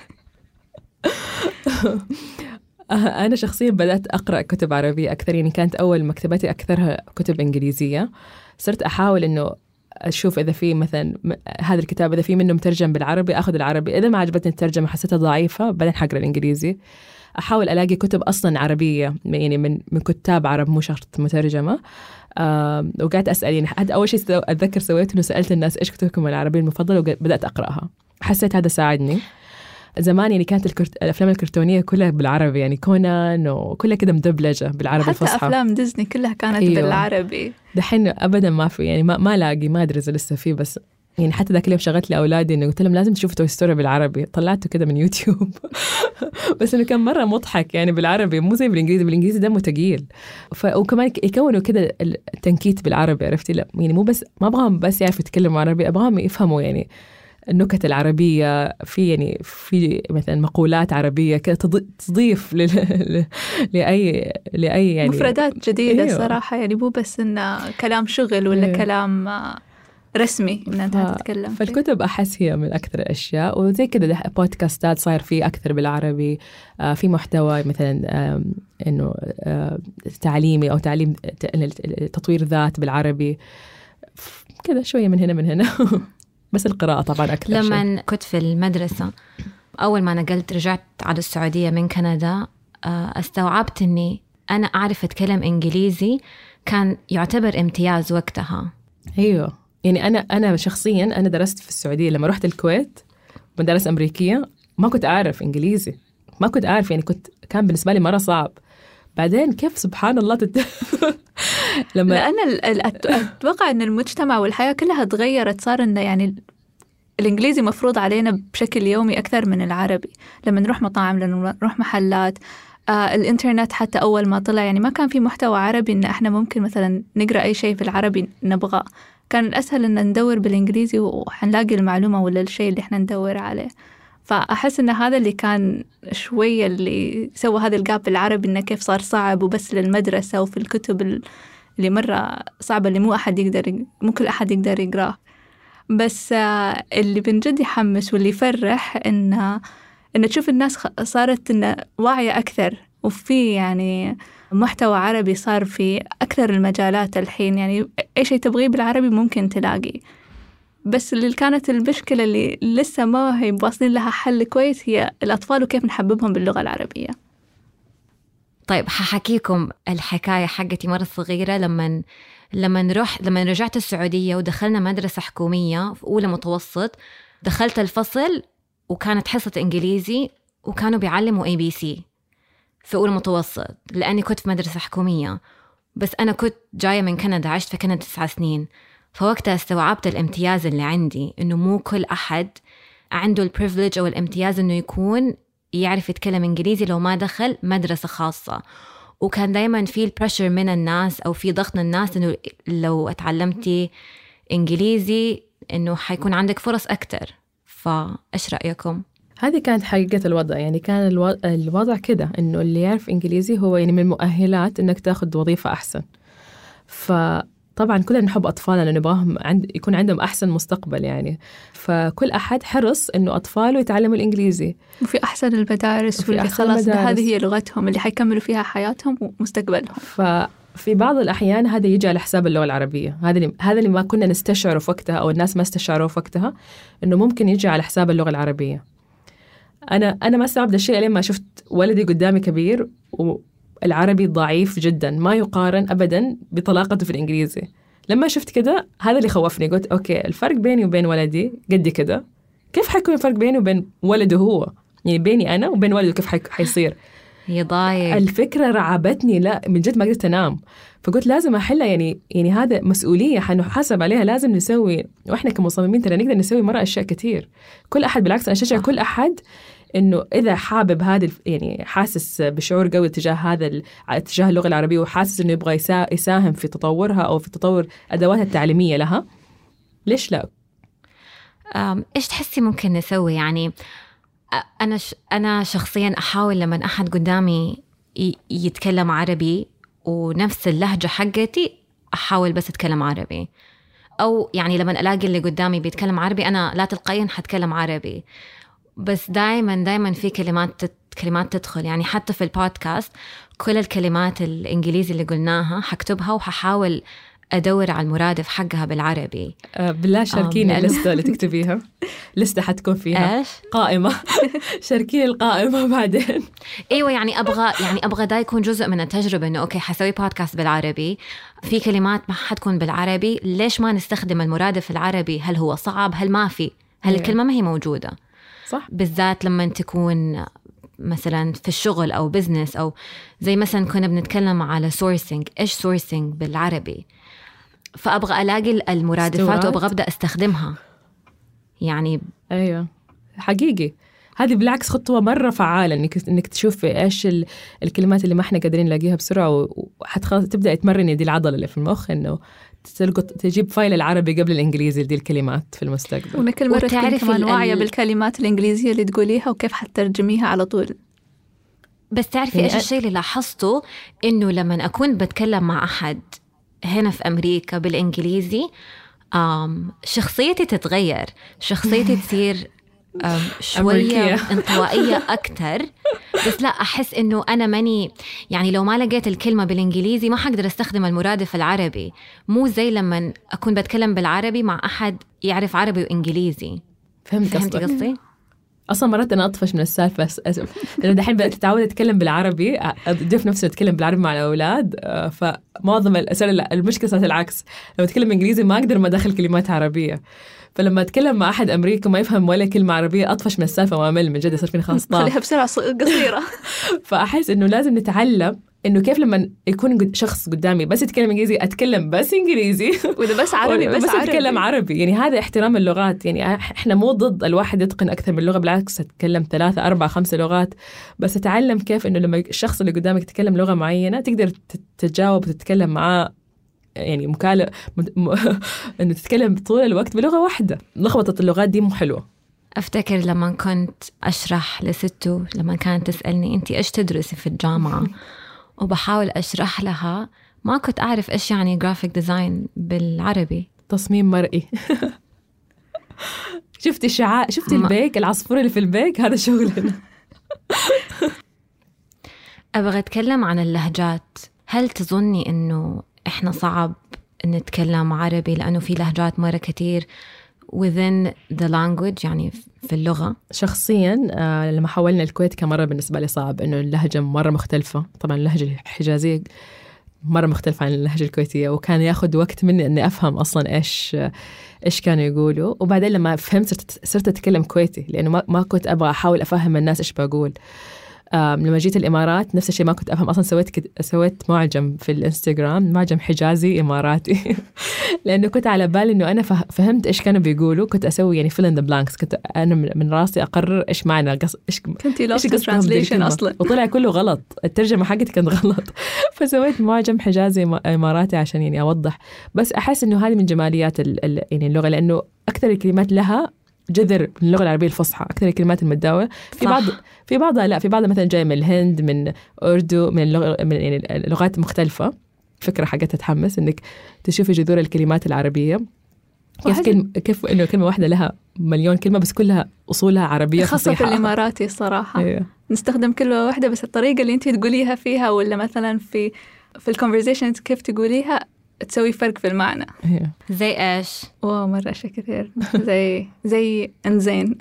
أنا شخصيا بدأت أقرأ كتب عربية أكثر يعني كانت أول مكتبتي أكثرها كتب إنجليزية. صرت أحاول إنه أشوف إذا في مثلا هذا الكتاب إذا في منه مترجم بالعربي أخذ العربي. إذا ما عجبتني الترجمة حسيتها ضعيفة بعدين حقرأ الإنجليزي. أحاول ألاقي كتب أصلا عربية يعني من من كتاب عرب مو شرط مترجمة. آم، وقعدت أسأل يعني هذا أول شيء أتذكر سويته إنه سألت الناس إيش كتبكم العربية المفضلة وبدأت أقرأها. حسيت هذا ساعدني. زمان يعني كانت الكرت... الأفلام الكرتونية كلها بالعربي يعني كونان وكلها كده مدبلجة بالعربي حتى الفصحى أفلام ديزني كلها كانت أيوة. بالعربي. دحين ابدا ما في يعني ما, ما لاقي ما أدري إذا لسه في بس يعني حتى ذاك اليوم شغلت لأولادي إنه قلت لهم لازم تشوفوا Toy Story بالعربي. طلعته كده من يوتيوب. بس إنه كان مرة مضحك يعني بالعربي مو زي بالإنجليزي. بالإنجليزي دمه ثقيل ف... وكمان يكونوا كده التنكيت بالعربي عرفتي؟ لا يعني مو بس ما أبغاهم بس يعرفوا يتكلموا عربي أبغاهم يفهموا يعني النكت العربية. في يعني في مثلا مقولات عربية كده تض- تضيف لل... لأي لأي يعني مفردات جديدة أيوة. صراحة. يعني مو بس إنه كلام شغل ولا أيوة. كلام رسمي ان انت ف- تتكلم فيه. فالكتب أحس هي من أكثر الأشياء وزي كده ده بودكاستات صاير في أكثر بالعربي. آه، في محتوى مثلا إنه آه، تعليمي أو تعليم تطوير ذات بالعربي. كده شوية من هنا من هنا. بس القراءة طبعا أكثر شيء. لما كنت في المدرسة أول ما نقلت رجعت على السعودية من كندا آه، استوعبت أني أنا أعرف أتكلم إنجليزي كان يعتبر امتياز وقتها. أيوه. يعني أنا أنا شخصيا أنا درست في السعودية لما رحت الكويت مدارس أمريكية ما كنت أعرف إنجليزي ما كنت أعرف يعني كنت كان بالنسبة لي مرة صعب. بعدين كيف سبحان الله تت... لما أت- أتوقع أن المجتمع والحياة كلها تغيرت صار أنه يعني ال- الإنجليزي مفروض علينا بشكل يومي أكثر من العربي. لما نروح مطاعم لما نروح محلات آه الإنترنت حتى أول ما طلع يعني ما كان في محتوى عربي إن إحنا ممكن مثلا نقرأ أي شيء في العربي نبغاه. كان الأسهل إن ندور بالإنجليزي وحنلاقي المعلومة ولا الشيء اللي إحنا ندور عليه. فأحس إن هذا اللي كان شوية اللي سوى هذا الجاب بالعربي إنه كيف صار صعب وبس للمدرسة وفي الكتب ال- اللي مرة صعبة اللي مو أحد يقدر يق- مو كل أحد يقدر يقراه. بس آه، اللي من جد يحمس واللي يفرح إن إن تشوف الناس صارت إن واعية أكثر. وفي يعني محتوى عربي صار في أكثر المجالات الحين يعني أي شيء تبغيه بالعربي ممكن تلاقيه بس اللي كانت المشكلة اللي لسه ما هي واصلين لها حل كويس هي الأطفال وكيف نحببهم باللغة العربية. طيب ححكيكم الحكاية حقتي مرة صغيرة. لما لما رح لما رجعت السعودية ودخلنا مدرسة حكومية في أولى متوسط دخلت الفصل وكانت حصة إنجليزي وكانوا بيعلموا ABC في أولى متوسط لأني كنت في مدرسة حكومية. بس أنا كنت جاية من كندا عشت في كندا تسعة سنين. فوقتها استوعبت الامتياز اللي عندي إنه مو كل أحد عنده ال privilege أو الامتياز إنه يكون يعرف يتكلم إنجليزي. لو ما دخل مدرسة خاصة. وكان دايما في ال pressure من الناس أو في ضغط من الناس إنه لو اتعلمتي إنجليزي إنه حيكون عندك فرص أكتر. فإيش رأيكم؟ هذه كانت حقيقة الوضع. يعني كان ألو... الوضع كده إنه اللي يعرف إنجليزي هو يعني من المؤهلات إنك تاخذ وظيفة أحسن. فطبعا كلنا نحب أطفالنا نبغاهم عند... يكون عندهم أحسن مستقبل يعني. فكل أحد حرص إنه أطفاله يتعلموا الإنجليزي. وفي أحسن المدارس وفي واللي أحسن خلاص المدارس. هذه هي لغتهم اللي حيكملوا فيها حياتهم ومستقبلهم. ففي بعض الأحيان هذا يجي على حساب اللغة العربية. هذا اللي هذا اللي ما كنا نستشعره في وقتها أو الناس ما استشعروه في وقتها إنه ممكن يجي على حساب اللغة العربية. أنا أنا ما استوعبت الشيء لين ما شفت ولدي قدامي كبير والعربي ضعيف جدا ما يقارن أبدا بطلاقته في الإنجليزي. لما شفت كده هذا اللي خوفني قلت أوكي الفرق بيني وبين ولدي قد كده. كيف حيكون الفرق بيني وبين ولده هو؟ يعني بيني أنا وبين ولده كيف حيصير؟ هي ضايق. الفكرة رعبتني لا من جد ما قدرت أنام. فقلت لازم أحلها يعني يعني هذا مسؤولية حنحاسب عليها لازم نسوي وإحنا كمصممين ترى نقدر نسوي مرة أشياء كتير. كل أحد بالعكس أنا أشجع كل أحد إنه إذا حابب هذا يعني حاسس بشعور قوي تجاه هذا تجاه اللغة العربية وحاسس إنه يبغى يسا- يساهم في تطورها أو في تطور أدواتها التعليمية لها ليش لا؟ إيش تحسي ممكن نسوي؟ يعني أنا ش... أنا شخصيا أحاول لما أحد قدامي ي... يتكلم عربي ونفس اللهجة حقتي أحاول بس أتكلم عربي. أو يعني لما ألاقي اللي قدامي بيتكلم عربي أنا لا تلقائيا حتكلم عربي. بس دائما دائما في كلمات. كلمات تدخل. يعني حتى في البودكاست كل الكلمات الإنجليزي اللي قلناها حكتبها وححاول أدور على المرادف حقها بالعربي. آه بالله شاركيني لأن- اللستة اللي تكتبيها. لستة حتكون فيها. إيش؟ قائمة. شاركيني القائمة بعدين. إيوه يعني أبغى يعني أبغى ده يكون جزء من التجربة إنه أوكي حسوي بودكاست بالعربي. في كلمات ما حتكون بالعربي. ليش ما نستخدم المرادف العربي؟ هل هو صعب؟ هل ما في؟ هل أيوة. الكلمة ما هي موجودة؟ صح. بالذات لما تكون مثلا في الشغل أو business أو زي مثلا كنا بنتكلم على sourcing إيش sourcing بالعربي؟ فأبغى ألاقي المرادفات. وأبغى أبدأ أستخدمها. يعني أيوه. حقيقي. هذه بالعكس خطوة مرة فعالة إنك إنك تشوفي إيش ال- الكلمات اللي ما إحنا قادرين نلاقيها بسرعة وحتخلص تبدأ تمرني دي العضلة اللي في المخ إنه تلقط تجيب فايل العربي قبل الإنجليزي دي الكلمات في المستقبل. وإن كل مرة تكون كمان ال- بالكلمات الإنجليزية اللي تقوليها وكيف حترجميها على طول. بس تعرفي يعني إيش الشيء اللي لاحظته إنه لما أكون بتكلم مع أحد هنا في أمريكا بالإنجليزي شخصيتي تتغير شخصيتي تصير شوية. انطوائية أكتر بس لا أحس إنه أنا ماني يعني لو ما لقيت الكلمة بالإنجليزي ما حقدر أستخدم المرادف العربي مو زي لما أكون بتكلم بالعربي مع أحد يعرف عربي وإنجليزي فهمت قصدي؟ أصلا مرات أنا أطفش من السالفة أس- لأنه دحين بدأت أتعود أتكلم بالعربي أضيف نفسي اتكلم بالعربي مع الأولاد فمعظم الاسئله لا، المشكلة صارت العكس. لما أتكلم إنجليزي ما أقدر ما أدخل كلمات عربية. فلما أتكلم مع أحد أمريكي ما يفهم ولا كلمة عربية أطفش من السالفة وأمل من جد يصير فيني خلاص خليها بسرعة ص- قصيرة. فأحس إنه لازم نتعلم إنه كيف لما يكون شخص قدامي بس يتكلم إنجليزي أتكلم بس إنجليزي. وإذا بس عربي بس, بس عربي. أتكلم عربي. يعني هذا احترام اللغات. يعني إحنا مو ضد الواحد يتقن أكثر من لغة بالعكس أتكلم ثلاثة أربعة خمسة لغات. بس أتعلم كيف إنه لما الشخص اللي قدامك يتكلم لغة معينة تقدر تت- تتجاوب وتتكلم معاه يعني مكالمة م... إنه تتكلم طول الوقت بلغة واحدة. لخبطة اللغات دي مو حلوة. أفتكر لما كنت أشرح لستو لما كانت تسألني أنت إيش تدرسي في الجامعة؟ وبحاول أشرح لها. ما كنت أعرف إيش يعني graphic design بالعربي. تصميم مرئي. شفتي الشعاع شفتي البيك؟ العصفور اللي في البيك؟ هذا شغلنا. أبغى أتكلم عن اللهجات. هل تظني إنه إحنا صعب نتكلم عربي لأنه في لهجات مرة كتير within the language يعني في اللغة. شخصيا آه، لما حولنا الكويت كان مرة بالنسبة لي صعب إنه اللهجة مرة مختلفة. طبعا اللهجة الحجازية مرة مختلفة عن اللهجة الكويتية وكان ياخذ وقت مني إني أفهم أصلا إيش إيش كانوا يقولوا. وبعدين لما فهمت صرت, أتكلم كويتي لأنه ما, كنت أبغى أحاول أفهم الناس إيش بقول. لما جيت الإمارات نفس الشيء ما كنت أفهم أصلا سويت كد... سويت معجم في الإنستغرام معجم حجازي إماراتي. لأنه كنت على بالي إنه أنا فه... فهمت إيش كانوا بيقولوا كنت أسوي يعني fill in the blanks كنت أنا من, راسي أقرر إيش معنى قص... إيش كنتي translation بالكلمة. أصلا. وطلع كله غلط. الترجمة حقتي كانت غلط. فسويت معجم حجازي إماراتي عشان يعني أوضح. بس أحس إنه هذه من جماليات ال... ال... يعني اللغة لأنه أكثر الكلمات لها جذر من اللغة العربية الفصحى أكثر الكلمات المتداوله في. بعض في بعضها لا في بعضها مثلا جاي من الهند من أردو من اللغة من يعني لغات مختلفة. فكرة حقتها تتحمس إنك تشوفي جذور الكلمات العربية. كيف كلمة كيف إنه كلمة واحدة لها مليون كلمة بس كلها أصولها عربية خاصة في فصيحة. الإماراتي الصراحة. أيوه نستخدم كلمة واحدة بس الطريقة اللي أنت تقوليها فيها ولا مثلا في في ال conversation كيف تقوليها تسوي فرق في المعنى. أيوه زي إيش؟ wow مرة أشياء كثير. زي زي إنزين.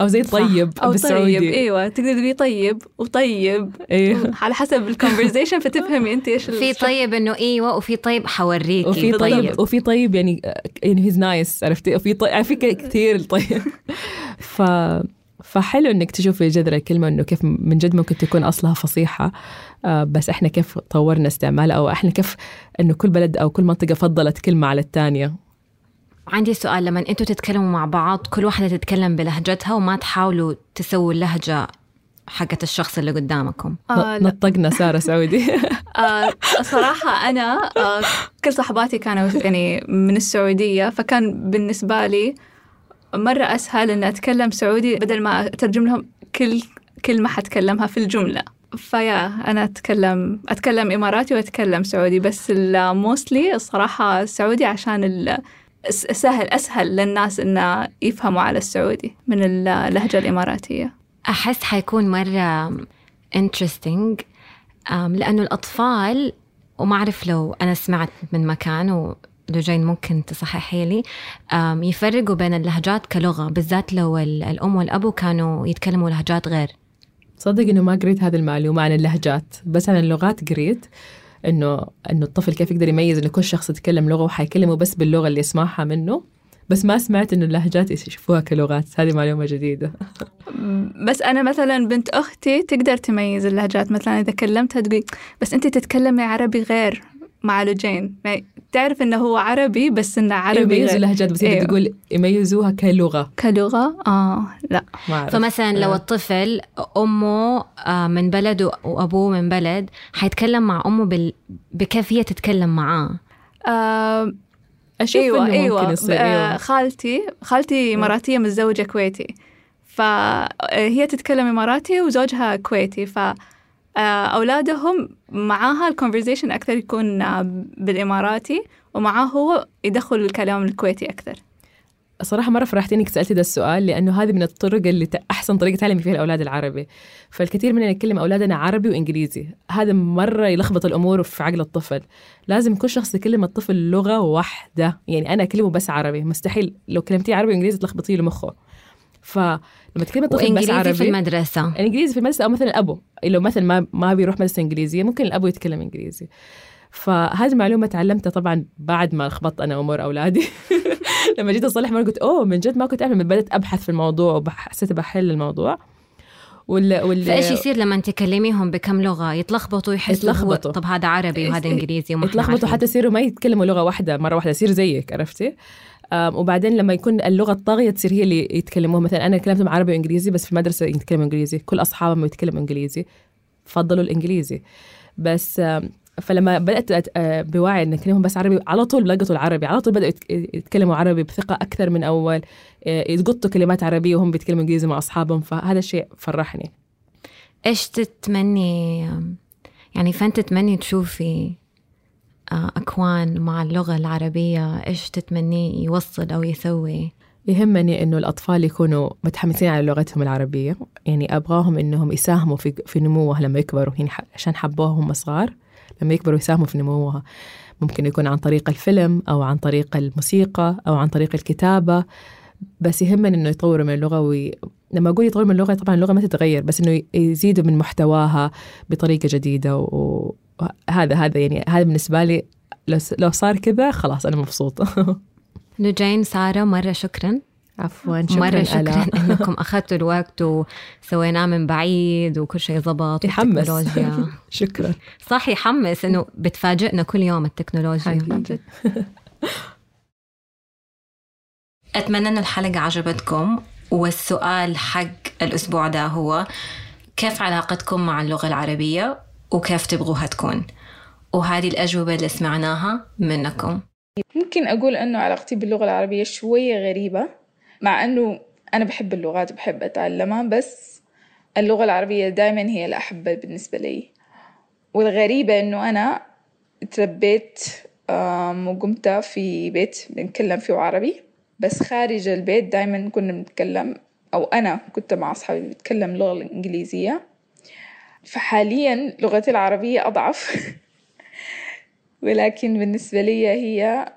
أو زي. طيب أو بالسعودي. طيب أيوة تقدر تقولي طيب وطيب. أيوه على حسب ال conversation فتفهمي أنت إيش في طيب إنه إيوة وفي طيب حوريكي. وفي بالضبط. طيب. وفي طيب يعني يعني he's nice عرفتي؟ وفي طيب في كثير طيب. ف فحلو إنك تشوفي جذر الكلمة إنه كيف من جد ممكن تكون أصلها فصيحة. بس إحنا كيف طورنا استعمالها أو إحنا كيف إنه كل بلد أو كل منطقة فضلت كلمة على الثانية عندي سؤال لما أنتوا تتكلموا مع بعض كل واحدة تتكلم بلهجتها وما تحاولوا تسووا اللهجة حقت الشخص اللي قدامكم؟ آه. نطقنا سارة سعودي. آه صراحة أنا آه كل صحباتي كانوا يعني من السعودية فكان بالنسبة لي مرة أسهل إن أتكلم سعودي بدل ما أترجم لهم كل كلمة حتكلمها في الجملة. فيا أنا أتكلم أتكلم إماراتي وأتكلم سعودي بس موستلي الصراحة السعودي عشان سهل أسهل للناس إن يفهموا على السعودي من اللهجة الإماراتية. أحس حيكون interesting أم، لأنه الأطفال وما أعرف لو أنا سمعت من مكان ولجين ممكن تصححي لي يفرقوا بين اللهجات كلغة بالذات لو ال- الأم والأبو كانوا يتكلموا لهجات غير صدق إنه ما قريت هذه المعلومة عن اللهجات بس عن اللغات قريت إنه إنه الطفل كيف يقدر يميز إنه كل شخص يتكلم لغة وحيكلمه بس باللغة اللي يسمعها منه بس ما سمعت إنه اللهجات يشوفوها كلغات. هذه معلومة جديدة. بس أنا مثلا بنت أختي تقدر تميز اللهجات. مثلا إذا كلمتها تقول بس أنت تتكلمي عربي غير. مع لجين يعني تعرف إنه هو عربي بس إنه عربي يميزوا غير. اللهجات بس أيوه. تقول يميزوها كلغة. كلغة؟ آه لا. ما أعرف. فمثلا لو آه. الطفل أمه آه، من بلد وأبوه من بلد حيتكلم مع أمه بال... بكيف هي تتكلم معاه. آه أشوف أيوه إنه أيوه. ممكن يصير آه، أيوه. خالتي خالتي اماراتيه متزوجة كويتي. فهي تتكلم إماراتي وزوجها كويتي. ف آه، أولادهم معاها ال conversation أكثر يكون آه، بالإماراتي ومعاه هو يدخل الكلام الكويتي أكثر. صراحة مرة فرحتني إنك سألتي ده السؤال لأنه هذه من الطرق اللي أحسن طريقة تعلمي فيها الأولاد العربي. فالكثير مننا يتكلم أولادنا عربي وإنجليزي. هذا مرة يلخبط الأمور في عقل الطفل. لازم كل شخص يكلم الطفل لغة واحدة. يعني أنا أكلمه بس عربي. مستحيل. لو كلمتيه عربي وإنجليزي تلخبطي له مخه فلما تكلمي الطفل بس عربي في المدرسة. الإنجليزي في المدرسة أو مثلا الأبو لو مثلا ما ما بيروح مدرسة إنجليزية ممكن الأبو يتكلم إنجليزي. فهذه المعلومة تعلمتها طبعا بعد ما لخبطت أنا أمور أولادي. لما جيت أصلح مرة قلت أوه من جد ما كنت أعرف بدأت أبحث في الموضوع وحسيت بحل الموضوع. وال وال فإيش يصير لما تكلميهم بكم لغة؟ يتلخبطوا يحسوا يتلخبطوا. طب هذا عربي وهذا إنجليزي يتلخبطوا حتى يصيروا ما يتكلموا لغة واحدة مرة واحدة يصير زيك عرفتي؟ وبعدين لما يكون اللغة الطاغية تصير هي اللي يتكلموها. مثلا أنا كلمتهم عربي وإنجليزي بس في المدرسة يتكلموا إنجليزي. كل اصحابهم يتكلموا إنجليزي. فضلوا الإنجليزي. بس فلما بدأت آه، بوعي ان كلمهم بس عربي على طول لقطوا العربي. على طول بدأوا يتكلموا عربي بثقة أكثر من أول. آه، يلقطوا كلمات عربية وهم بيتكلموا إنجليزي مع أصحابهم. فهذا الشيء فرحني. إيش تتمني يعني فين تتمني تشوفي أكوان مع اللغة العربية إيش تتمنيه يوصل أو يسوي؟ يهمني إنه الأطفال يكونوا متحمسين على لغتهم العربية. يعني أبغاهم إنهم يساهموا في في نموها لما يكبروا. يعني عشان حبوها وهم صغار لما يكبروا يساهموا في نموها. ممكن يكون عن طريق الفيلم أو عن طريق الموسيقى أو عن طريق الكتابة. بس يهمني إنه يطوروا من اللغة وي... لما أقول يطوروا من اللغة طبعا اللغة ما تتغير بس إنه يزيدوا من محتواها بطريقة جديدة وهذا هذا يعني هذا بالنسبة لي لو لو صار كذا خلاص أنا مبسوطة لجين سارة مرة شكرا. عفوا شكرا مرة شكرا إنكم أخذتوا الوقت وسويناه من بعيد وكل شيء ضبط يحمس. شكرا. صح يحمس إنه بتفاجئنا كل يوم التكنولوجيا. أتمنى ان الحلقة عجبتكم. والسؤال حق الأسبوع ده هو كيف علاقتكم مع اللغة العربية؟ وكيف تبغوها تكون وهذه الأجوبة اللي سمعناها منكم. ممكن أقول أنه علاقتي باللغة العربية شوية غريبة مع أنه أنا بحب اللغات وبحب أتعلمها بس اللغة العربية دايما هي الأحبة بالنسبة لي. والغريبة أنه أنا تربيت وقمت في بيت بنتكلم فيه عربي بس خارج البيت دايما كنا بنتكلم أو أنا كنت مع أصحابي بتكلم اللغة الإنجليزية فحاليا لغتي العربية أضعف ولكن بالنسبة لي هي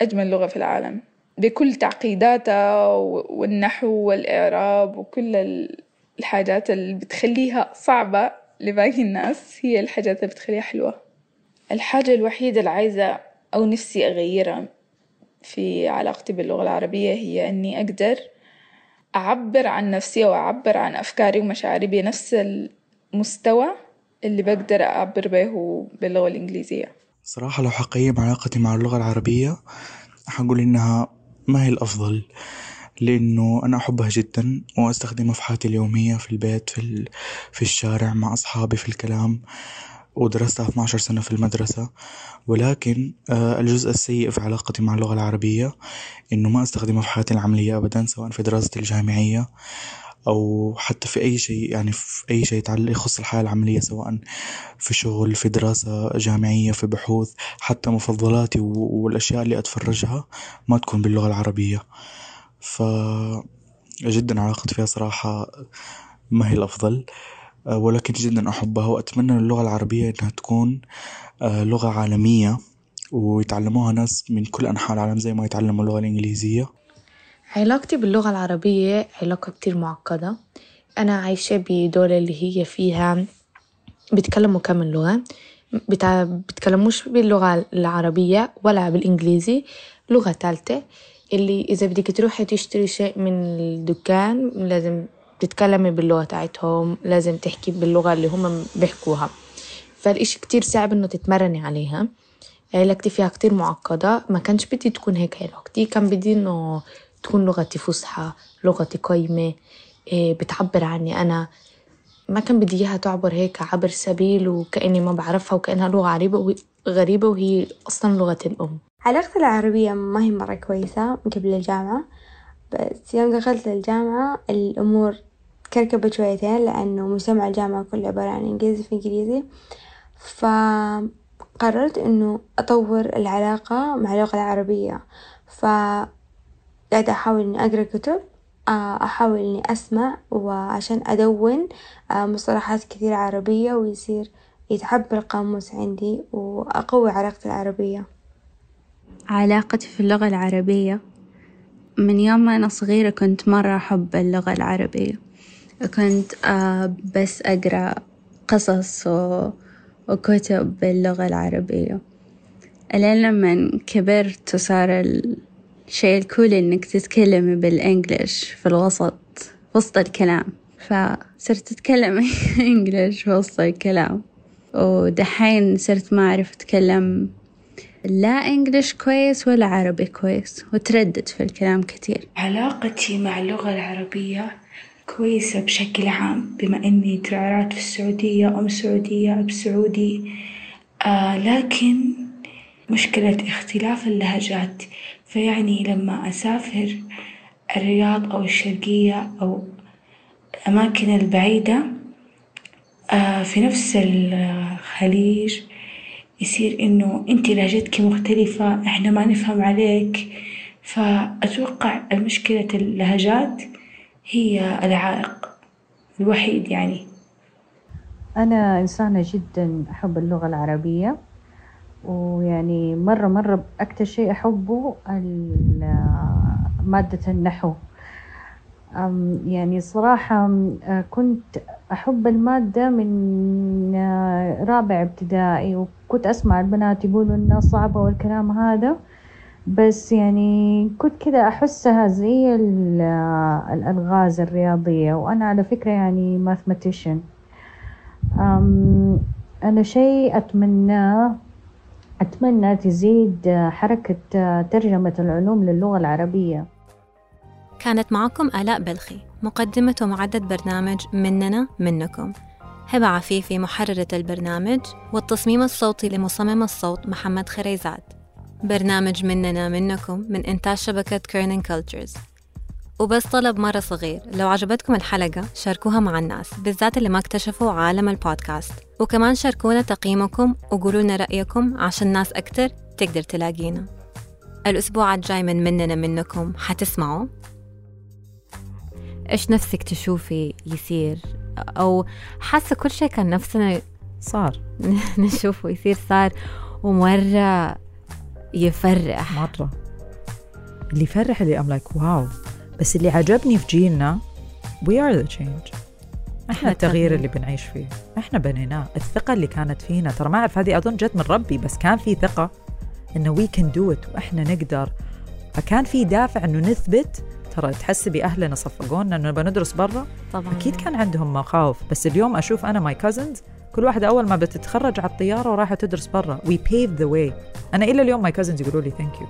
أجمل لغة في العالم. بكل تعقيداتها والنحو والإعراب وكل الحاجات اللي بتخليها صعبة لباقي الناس هي الحاجات اللي بتخليها حلوة. الحاجة الوحيدة اللي عايزة أو نفسي أغيرها في علاقتي باللغة العربية هي إني أقدر أعبر عن نفسي وأعبر عن أفكاري ومشاعري بنفس المستوى اللي بقدر أعبر به باللغة الإنجليزية. صراحة لو حقيم علاقتي مع اللغة العربية حقول إنها ما هي الأفضل لأنه أنا أحبها جدا وأستخدمها في حياتي اليومية في البيت في, في الشارع مع أصحابي في الكلام ودرستها 12 سنة في المدرسة. ولكن آه، الجزء السيء في علاقتي مع اللغة العربية إنه ما أستخدمها في حياتي العملية أبدا سواء في دراستي الجامعية أو حتى في أي شيء يعني في أي شيء يخص الحياة العملية سواء في شغل في دراسة جامعية في بحوث حتى مفضلاتي والأشياء اللي أتفرجها ما تكون باللغة العربية. ف جدا علاقتي فيها صراحة ما هي الأفضل ولكن جدا أحبها وأتمنى اللغة العربية إنها تكون لغة عالمية ويتعلموها ناس من كل أنحاء العالم زي ما يتعلموا اللغة الإنجليزية. علاقتي باللغة العربية علاقة كتير معقدة. أنا عايشة بدولة اللي هي فيها بيتكلموا كم لغة. بتع... بتكلموش باللغة العربية ولا بالإنجليزي لغة تالتة. اللي إذا بدك تروحي تشتري شيء من الدكان لازم تتكلمي باللغة تاعتهم لازم تحكي باللغة اللي هم بيحكوها. فالإشي كتير صعب إنه تتمرني عليها. علاقتي فيها كتير معقدة. ما كانش بدي تكون هيك علاقتي. كان بدي إنه تكون لغتي فصحى لغتي قيمة إيه، بتعبر عني أنا. ما كان بدي إياها تعبر هيك عبر سبيل وكأني ما بعرفها وكأنها لغة غريبة غريبة وهي أصلا لغة الأم. علاقتي العربية ما هي مرة كويسة قبل الجامعة بس يوم دخلت الجامعة الأمور كركبت شويتين لأنه مجتمع الجامعة كله عبارة عن إنجليزي في إنجليزي. ف قررت إنه أطور العلاقة مع اللغة العربية. فقاعدة أحاول إني أقرأ كتب آه، أحاول إني أسمع وعشان أدون آه، مصطلحات كثيرة عربية ويصير يتعبى القاموس عندي وأقوي علاقتي العربية. علاقتي في اللغة العربية. من يوم ما أنا صغيرة كنت مرة أحب اللغة العربية، كنت آه، بس أقرأ قصص وكتب باللغة العربية، ألين لمن كبرت وصار الشي الكول إنك تتكلمي بالإنجليش في الوسط وسط الكلام، فصرت أتكلم إنجليش وسط الكلام، ودحين صرت ما أعرف أتكلم لا إنجليش كويس ولا عربي كويس وتردد في الكلام كتير. علاقتي مع اللغة العربية كويسة بشكل عام بما إني ترعرعت في السعودية أم سعودية أب سعودي. آه لكن مشكلة اختلاف اللهجات. فيعني لما أسافر الرياض أو الشرقية أو الأماكن البعيدة آه في نفس الخليج يصير إنه إنتي لهجتك مختلفة إحنا ما نفهم عليك. فأتوقع مشكلة اللهجات هي العائق الوحيد يعني. أنا إنسانة جدا أحب اللغة العربية. ويعني مرة مرة أكتر شيء أحبه مادة النحو. يعني صراحة كنت أحب المادة من رابع ابتدائي وكنت أسمع البنات يقولوا إنها صعبة والكلام هذا. بس يعني كنت كذا أحسها زي الألغاز الرياضية وأنا على فكرة يعني mathematician أنا شيء أتمناه أتمنى تزيد حركة ترجمة العلوم للغة العربية. كانت معكم آلاء بلخي مقدمة ومعدة برنامج مننا منكم. هبة عفيفي محررة البرنامج والتصميم الصوتي لمصمم الصوت محمد خريزات برنامج مننا منكم من إنتاج شبكة Kerning Cultures وبس طلب مرة صغير. لو عجبتكم الحلقة شاركوها مع الناس بالذات اللي ما اكتشفوا عالم البودكاست. وكمان شاركونا تقييمكم وقولوا لنا رأيكم عشان ناس أكتر تقدر تلاقينا. الأسبوع الجاي من مننا منكم حتسمعوا؟ إيش نفسك تشوفي يصير؟ أو حاسة كل شيء كان نفسنا صار. نشوفه يصير صار ومرة يفرح. مرة. اللي يفرح اللي I'm like wow بس اللي عجبني في جيلنا we are the change إحنا التغيير اللي بنعيش فيه. إحنا بنيناه. الثقة اللي كانت فينا ترى ما أعرف هذه أظن جت من ربي بس كان في ثقة إنه we can do it وإحنا نقدر. فكان في دافع إنه نثبت. ترى تحسبي اهلنا صفقونا إنه بندرس برا. طبعا. أكيد كان عندهم مخاوف. بس اليوم أشوف أنا my cousins كل واحدة أول ما بتتخرج على الطيارة ورايحة تدرس برا. We paved the way أنا إلى اليوم my cousins يقولوا لي thank you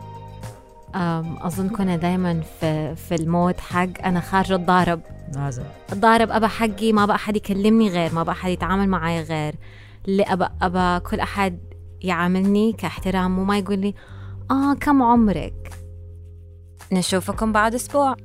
أظن كنا دايما في في ال mood حق أنا خارجة أتضارب لازم. أتضارب أبى حقي ما بقى أحد يكلمني غير ما بقى أحد يتعامل معي غير. اللي أبى أبى كل أحد يعاملني كاحترام وما يقول لي آه كم عمرك؟ نشوفكم بعد أسبوع.